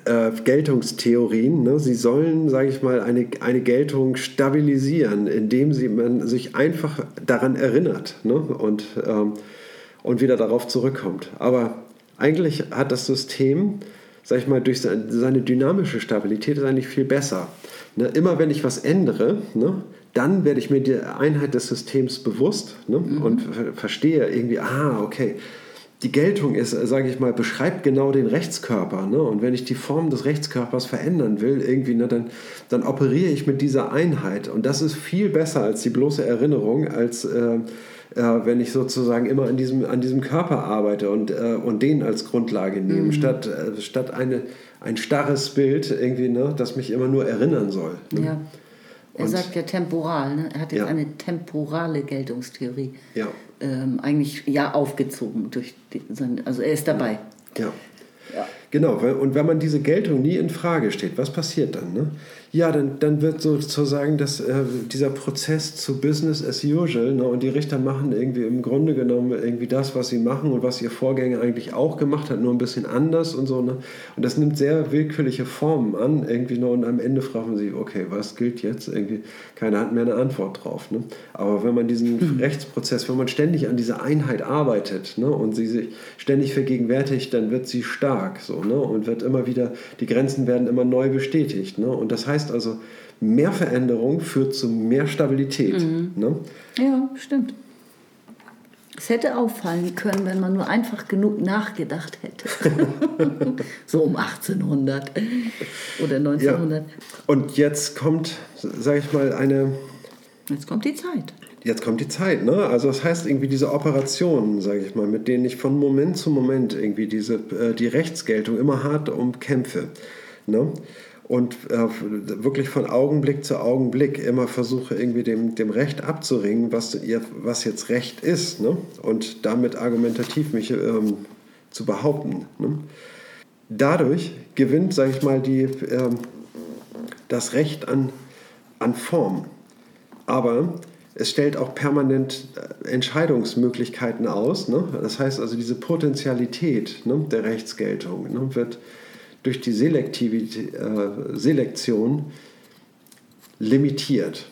äh, Geltungstheorien, ne? sie sollen, sage ich mal, eine, eine Geltung stabilisieren, indem sie, man sich einfach daran erinnert. Ne? Und ähm, und wieder darauf zurückkommt. Aber eigentlich hat das System, sag ich mal, durch seine dynamische Stabilität ist eigentlich viel besser. Ne? Immer wenn ich was ändere, ne, dann werde ich mir die Einheit des Systems bewusst ne, mhm. und verstehe irgendwie, ah, okay, die Geltung ist, sage ich mal, beschreibt genau den Rechtskörper. Ne? Und wenn ich die Form des Rechtskörpers verändern will, irgendwie, ne, dann, dann operiere ich mit dieser Einheit. Und das ist viel besser als die bloße Erinnerung, als äh, äh, wenn ich sozusagen immer an diesem, an diesem Körper arbeite und, äh, und den als Grundlage nehme, mhm. statt, äh, statt eine, ein starres Bild, irgendwie, ne, das mich immer nur erinnern soll. Ne? Ja. Er und, sagt ja temporal, ne? er hat jetzt ja. eine temporale Geltungstheorie ja. ähm, eigentlich ja aufgezogen. Durch die, also er ist dabei. Ja. ja. Genau, und wenn man diese Geltung nie in Frage steht, was passiert dann? Ne? Ja, dann, dann wird sozusagen das, äh, dieser Prozess zu Business as usual ne? und die Richter machen irgendwie im Grunde genommen irgendwie das, was sie machen und was ihr Vorgänger eigentlich auch gemacht hat, nur ein bisschen anders und so. Ne? Und das nimmt sehr willkürliche Formen an irgendwie ne? und am Ende fragt man sich, okay, was gilt jetzt? Irgendwie, keiner hat mehr eine Antwort drauf. Ne? Aber wenn man diesen mhm. Rechtsprozess, wenn man ständig an dieser Einheit arbeitet ne? und sie sich ständig vergegenwärtigt, dann wird sie stark so, ne? und wird immer wieder, die Grenzen werden immer neu bestätigt. Ne? Und das heißt, heißt also, mehr Veränderung führt zu mehr Stabilität. Mhm. Ne? Ja, stimmt. Es hätte auffallen können, wenn man nur einfach genug nachgedacht hätte. so um 1800 oder 1900. Ja. Und jetzt kommt, sage ich mal, eine. Jetzt kommt die Zeit. Jetzt kommt die Zeit, ne? Also das heißt irgendwie diese Operationen, sage ich mal, mit denen ich von Moment zu Moment irgendwie diese äh, die Rechtsgeltung immer hart umkämpfe, ne? Und äh, wirklich von Augenblick zu Augenblick immer versuche, irgendwie dem, dem Recht abzuringen, was, ihr, was jetzt Recht ist ne? und damit argumentativ mich ähm, zu behaupten. Ne? Dadurch gewinnt, sage ich mal, die, äh, das Recht an, an Form. Aber es stellt auch permanent äh, Entscheidungsmöglichkeiten aus. Ne? Das heißt also, diese Potentialität ne, der Rechtsgeltung ne, wird durch die Selektivität, äh, Selektion limitiert.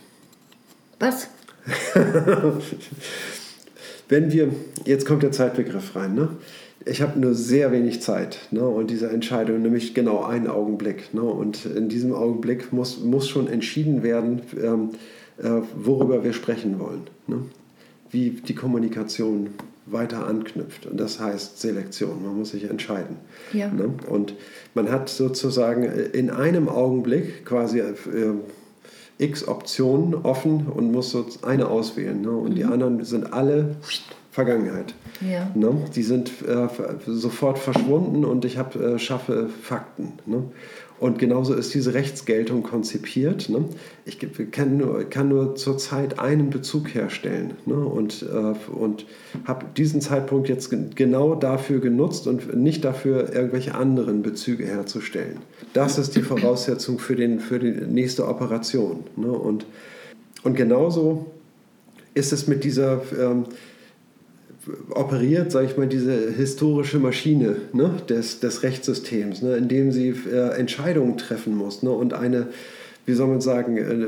Was? Wenn wir, jetzt kommt der Zeitbegriff rein, ne? ich habe nur sehr wenig Zeit ne? und diese Entscheidung, nämlich genau einen Augenblick. Ne? Und in diesem Augenblick muss, muss schon entschieden werden, ähm, äh, worüber wir sprechen wollen. Ne? Wie die Kommunikation weiter anknüpft. Und das heißt Selektion. Man muss sich entscheiden. Ja. Ne? Und man hat sozusagen in einem Augenblick quasi äh, x Optionen offen und muss so eine auswählen. Ne? Und mhm. die anderen sind alle Vergangenheit. Ja. Ne? Die sind äh, sofort verschwunden und ich hab, äh, schaffe Fakten. Ne? Und genauso ist diese Rechtsgeltung konzipiert. Ne? Ich kann nur, kann nur zur Zeit einen Bezug herstellen ne? und, äh, und habe diesen Zeitpunkt jetzt genau dafür genutzt und nicht dafür, irgendwelche anderen Bezüge herzustellen. Das ist die Voraussetzung für, den, für die nächste Operation. Ne? Und, und genauso ist es mit dieser... Ähm, operiert, sage ich mal, diese historische Maschine ne, des, des Rechtssystems, ne, indem sie äh, Entscheidungen treffen muss ne, und eine, wie soll man sagen, äh,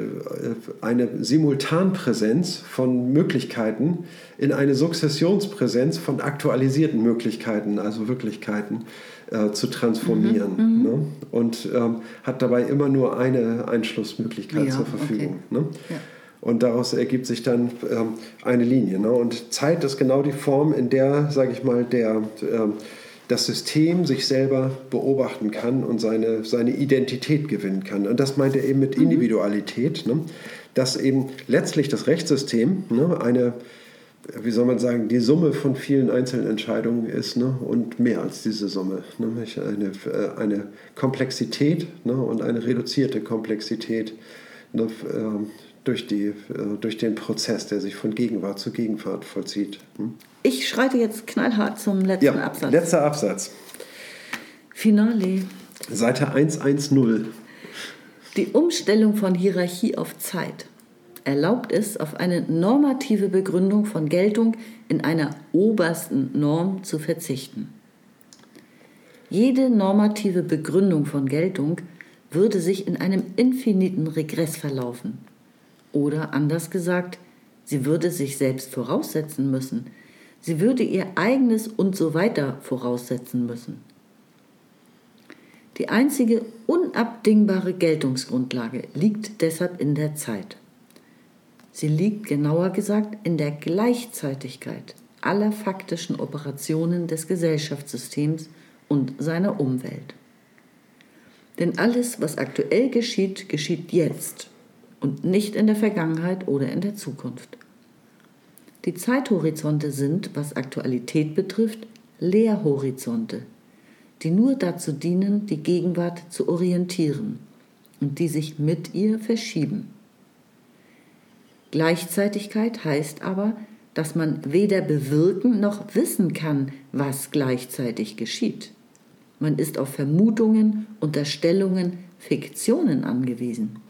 eine Simultanpräsenz von Möglichkeiten in eine Sukzessionspräsenz von aktualisierten Möglichkeiten, also Wirklichkeiten, äh, zu transformieren. Mhm, mhm. ne, und ähm, hat dabei immer nur eine Einschlussmöglichkeit ja, zur Verfügung. Okay. Ne? Ja. Und daraus ergibt sich dann ähm, eine Linie. Ne? Und Zeit ist genau die Form, in der, sage ich mal, der, ähm, das System sich selber beobachten kann und seine, seine Identität gewinnen kann. Und das meint er eben mit mhm. Individualität, ne? dass eben letztlich das Rechtssystem ne, eine, wie soll man sagen, die Summe von vielen einzelnen Entscheidungen ist ne, und mehr als diese Summe. Ne, eine, äh, eine Komplexität ne, und eine reduzierte Komplexität ne, ähm, durch, die, äh, durch den Prozess, der sich von Gegenwart zu Gegenwart vollzieht. Hm? Ich schreite jetzt knallhart zum letzten ja, Absatz. Letzter Absatz. Finale. Seite 110. Die Umstellung von Hierarchie auf Zeit erlaubt es, auf eine normative Begründung von Geltung in einer obersten Norm zu verzichten. Jede normative Begründung von Geltung würde sich in einem infiniten Regress verlaufen. Oder anders gesagt, sie würde sich selbst voraussetzen müssen. Sie würde ihr eigenes und so weiter voraussetzen müssen. Die einzige unabdingbare Geltungsgrundlage liegt deshalb in der Zeit. Sie liegt genauer gesagt in der Gleichzeitigkeit aller faktischen Operationen des Gesellschaftssystems und seiner Umwelt. Denn alles, was aktuell geschieht, geschieht jetzt und nicht in der Vergangenheit oder in der Zukunft. Die Zeithorizonte sind, was Aktualität betrifft, Leerhorizonte, die nur dazu dienen, die Gegenwart zu orientieren und die sich mit ihr verschieben. Gleichzeitigkeit heißt aber, dass man weder bewirken noch wissen kann, was gleichzeitig geschieht. Man ist auf Vermutungen, Unterstellungen, Fiktionen angewiesen.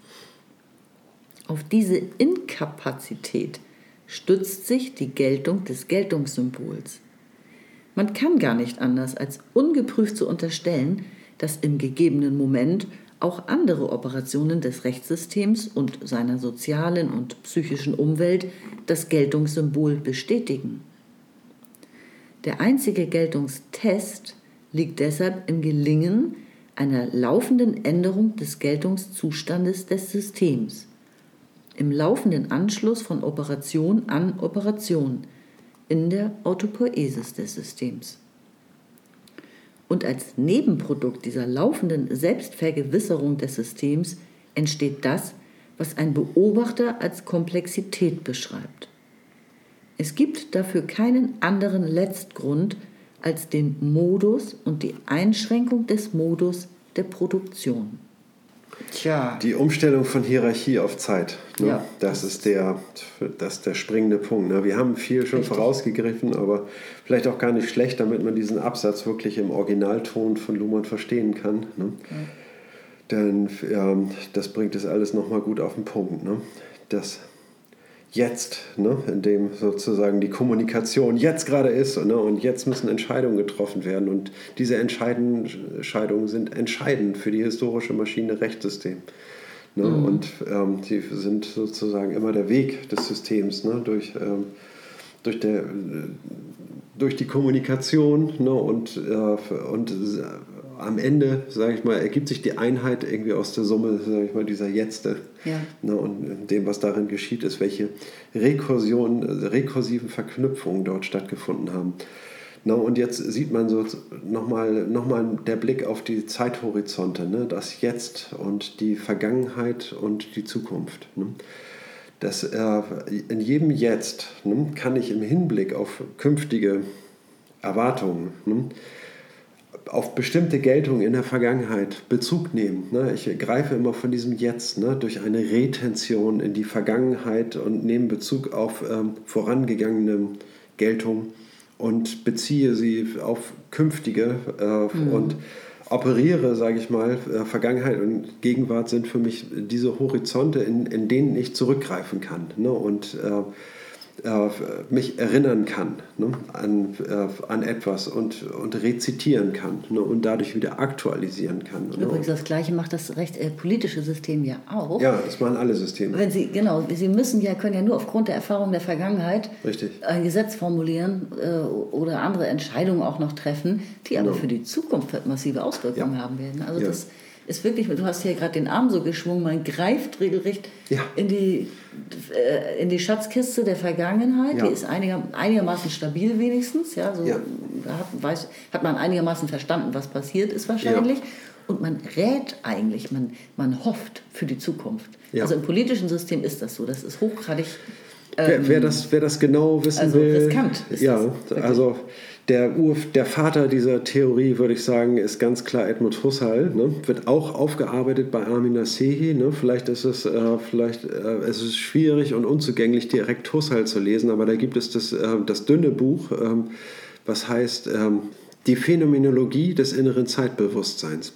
Auf diese Inkapazität stützt sich die Geltung des Geltungssymbols. Man kann gar nicht anders, als ungeprüft zu unterstellen, dass im gegebenen Moment auch andere Operationen des Rechtssystems und seiner sozialen und psychischen Umwelt das Geltungssymbol bestätigen. Der einzige Geltungstest liegt deshalb im Gelingen einer laufenden Änderung des Geltungszustandes des Systems, im laufenden Anschluss von Operation an Operation in der Autopoiesis des Systems. Und als Nebenprodukt dieser laufenden Selbstvergewisserung des Systems entsteht das, was ein Beobachter als Komplexität beschreibt. Es gibt dafür keinen anderen Letztgrund als den Modus und die Einschränkung des Modus der Produktion. Tja. Die Umstellung von Hierarchie auf Zeit. Ne? Ja, das, das, ist der, das ist der springende Punkt. Ne? Wir haben viel schon richtig. vorausgegriffen, aber vielleicht auch gar nicht schlecht, damit man diesen Absatz wirklich im Originalton von Luhmann verstehen kann. Ne? Ja. Denn ja, das bringt es alles nochmal gut auf den Punkt. Ne? Das jetzt, ne, in dem sozusagen die Kommunikation jetzt gerade ist ne, und jetzt müssen Entscheidungen getroffen werden und diese Entscheidungen sind entscheidend für die historische Maschine Rechtssystem. Ne, mhm. Und ähm, sie sind sozusagen immer der Weg des Systems ne, durch, ähm, durch, der, durch die Kommunikation ne, und, äh, und am Ende, sage ich mal, ergibt sich die Einheit irgendwie aus der Summe, sage ich mal, dieser Jetzte. Ja. Ne, und dem, was darin geschieht, ist, welche Rekursion, rekursiven Verknüpfungen dort stattgefunden haben. Na, und jetzt sieht man so nochmal noch mal der Blick auf die Zeithorizonte, ne? das Jetzt und die Vergangenheit und die Zukunft. Ne? Das, äh, in jedem Jetzt ne, kann ich im Hinblick auf künftige Erwartungen ne, auf bestimmte Geltungen in der Vergangenheit Bezug nehmen. Ne? Ich greife immer von diesem Jetzt ne? durch eine Retention in die Vergangenheit und nehme Bezug auf ähm, vorangegangene Geltungen und beziehe sie auf künftige äh, mhm. und operiere, sage ich mal, äh, Vergangenheit und Gegenwart sind für mich diese Horizonte, in, in denen ich zurückgreifen kann. Ne? Und äh, mich erinnern kann ne, an, äh, an etwas und, und rezitieren kann ne, und dadurch wieder aktualisieren kann. Ne. Übrigens, das Gleiche macht das recht äh, politische System ja auch. Ja, das machen alle Systeme. Wenn Sie, genau, Sie müssen ja, können ja nur aufgrund der Erfahrung der Vergangenheit Richtig. ein Gesetz formulieren äh, oder andere Entscheidungen auch noch treffen, die aber genau. für die Zukunft massive Auswirkungen ja. haben werden. Also ja. das ist wirklich, du hast hier gerade den Arm so geschwungen, man greift regelrecht ja. in, die, äh, in die Schatzkiste der Vergangenheit. Ja. Die ist einiger, einigermaßen stabil wenigstens. Ja, so ja. Hat, weiß, hat man einigermaßen verstanden, was passiert ist wahrscheinlich. Und man rät eigentlich, man, man hofft für die Zukunft. Also im politischen System ist das so. Das ist hochgradig. Ähm, wer, wer, ähm, das, wer das genau wissen also will. Riskant ist ja, das, also der, Ur, der Vater dieser Theorie, würde ich sagen, ist ganz klar Edmund Husserl. Ne? Wird auch aufgearbeitet bei Armin Nasehi. Ne? Vielleicht, ist es, äh, vielleicht äh, es ist schwierig und unzugänglich, direkt Husserl zu lesen, aber da gibt es das, äh, das dünne Buch, ähm, was heißt ähm, Die Phänomenologie des inneren Zeitbewusstseins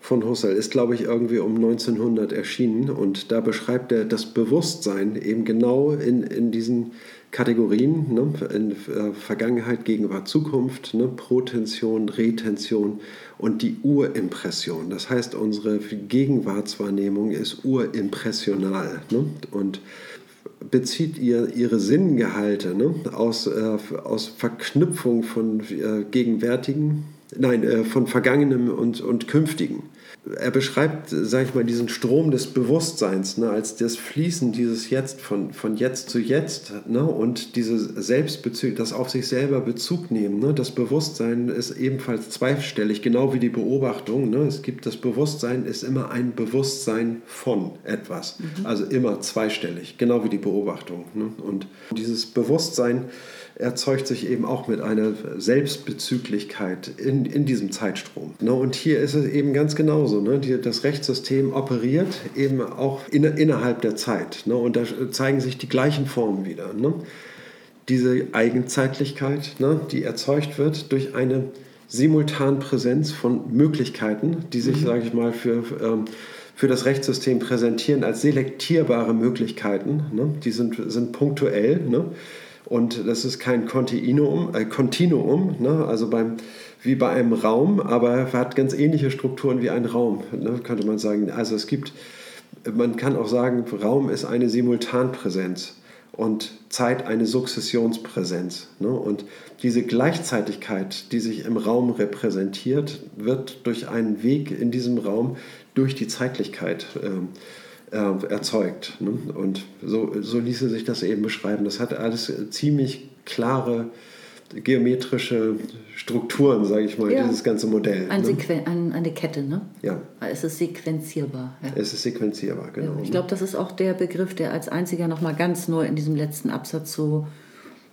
von Husserl ist, glaube ich, irgendwie um 1900 erschienen und da beschreibt er das Bewusstsein eben genau in, in diesen Kategorien, ne, in äh, Vergangenheit, Gegenwart, Zukunft, ne, Protension, Retention und die Urimpression. Das heißt, unsere Gegenwartswahrnehmung ist urimpressional ne, und bezieht ihr ihre Sinngehalte ne, aus, äh, aus Verknüpfung von äh, gegenwärtigen, nein, äh, von vergangenem und, und künftigen er beschreibt, sage ich mal, diesen Strom des Bewusstseins ne, als das Fließen dieses Jetzt von, von Jetzt zu Jetzt ne, und diese Selbstbezug, das auf sich selber Bezug nehmen. Ne, das Bewusstsein ist ebenfalls zweistellig, genau wie die Beobachtung. Ne, es gibt das Bewusstsein ist immer ein Bewusstsein von etwas, mhm. also immer zweistellig, genau wie die Beobachtung. Ne, und dieses Bewusstsein erzeugt sich eben auch mit einer Selbstbezüglichkeit in, in diesem Zeitstrom. Ne? Und hier ist es eben ganz genauso. Ne? Die, das Rechtssystem operiert eben auch in, innerhalb der Zeit. Ne? Und da zeigen sich die gleichen Formen wieder. Ne? Diese Eigenzeitlichkeit, ne? die erzeugt wird durch eine Simultanpräsenz von Möglichkeiten, die sich, mhm. sage ich mal, für... Ähm, für das Rechtssystem präsentieren als selektierbare Möglichkeiten. Ne? Die sind, sind punktuell. Ne? Und das ist kein Kontinuum, äh, Kontinuum ne? also beim, wie bei einem Raum, aber hat ganz ähnliche Strukturen wie ein Raum, ne? könnte man sagen. Also es gibt, man kann auch sagen, Raum ist eine Simultanpräsenz und Zeit eine Sukzessionspräsenz. Ne? Und diese Gleichzeitigkeit, die sich im Raum repräsentiert, wird durch einen Weg in diesem Raum durch die Zeitlichkeit äh, äh, erzeugt. Ne? Und so, so ließe sich das eben beschreiben. Das hat alles ziemlich klare geometrische Strukturen, sage ich mal, ja. dieses ganze Modell. Ein ne? ein, eine Kette, ne? Ja. Es ist sequenzierbar. Ja. Es ist sequenzierbar, genau. Ja, ich glaube, das ist auch der Begriff, der als einziger nochmal ganz neu in diesem letzten Absatz so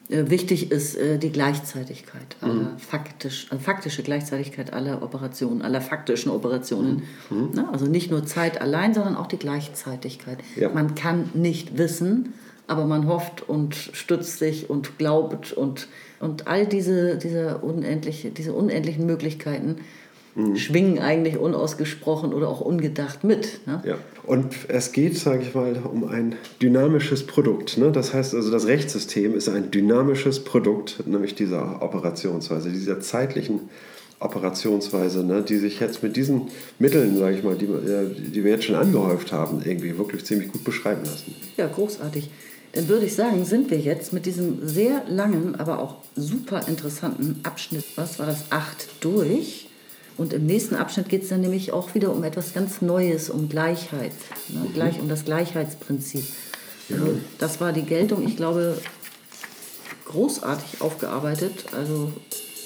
wichtig ist, äh, die Gleichzeitigkeit, aller mhm. faktisch, also faktische Gleichzeitigkeit aller Operationen, aller faktischen Operationen. Mhm. Ne? Also nicht nur Zeit allein, sondern auch die Gleichzeitigkeit. Man kann nicht wissen, aber man hofft und stützt sich und glaubt und und all diese, diese, unendliche, diese unendlichen Möglichkeiten mhm. schwingen eigentlich unausgesprochen oder auch ungedacht mit. Ne? Ja. Und es geht, sage ich mal, um ein dynamisches Produkt. Ne? Das heißt also, das Rechtssystem ist ein dynamisches Produkt, nämlich dieser Operationsweise, dieser zeitlichen Operationsweise, ne, die sich jetzt mit diesen Mitteln, sage ich mal, die, äh, die wir jetzt schon angehäuft haben, irgendwie wirklich ziemlich gut beschreiben lassen. Ja, großartig dann würde ich sagen, sind wir jetzt mit diesem sehr langen, aber auch super interessanten Abschnitt, was war das, acht durch. Und im nächsten Abschnitt geht es dann nämlich auch wieder um etwas ganz Neues, um Gleichheit, ne? mhm. gleich, um das Gleichheitsprinzip. Also das war die Geltung, ich glaube, großartig aufgearbeitet. Also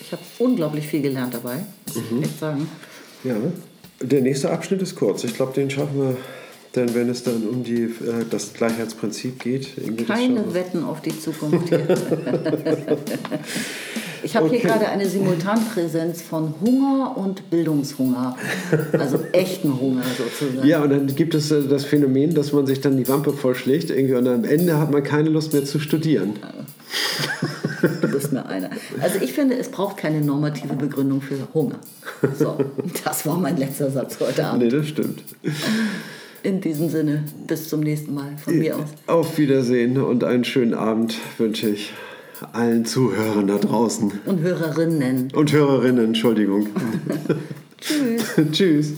ich habe unglaublich viel gelernt dabei, muss mhm. ich echt sagen. Ja, der nächste Abschnitt ist kurz. Ich glaube, den schaffen wir denn wenn es dann um die, äh, das Gleichheitsprinzip geht. Keine Wetten auf die Zukunft hier. ich habe okay. hier gerade eine Simultanpräsenz von Hunger und Bildungshunger. Also echten Hunger sozusagen. Ja, und dann gibt es äh, das Phänomen, dass man sich dann die Wampe vollschlägt irgendwie, und am Ende hat man keine Lust mehr zu studieren. Du bist mir einer. Also ich finde, es braucht keine normative Begründung für Hunger. So, das war mein letzter Satz heute Abend. Nee, das stimmt. In diesem Sinne, bis zum nächsten Mal von mir aus. Auf Wiedersehen und einen schönen Abend wünsche ich allen Zuhörern da draußen. Und Hörerinnen. Und Hörerinnen, Entschuldigung. Tschüss. Tschüss.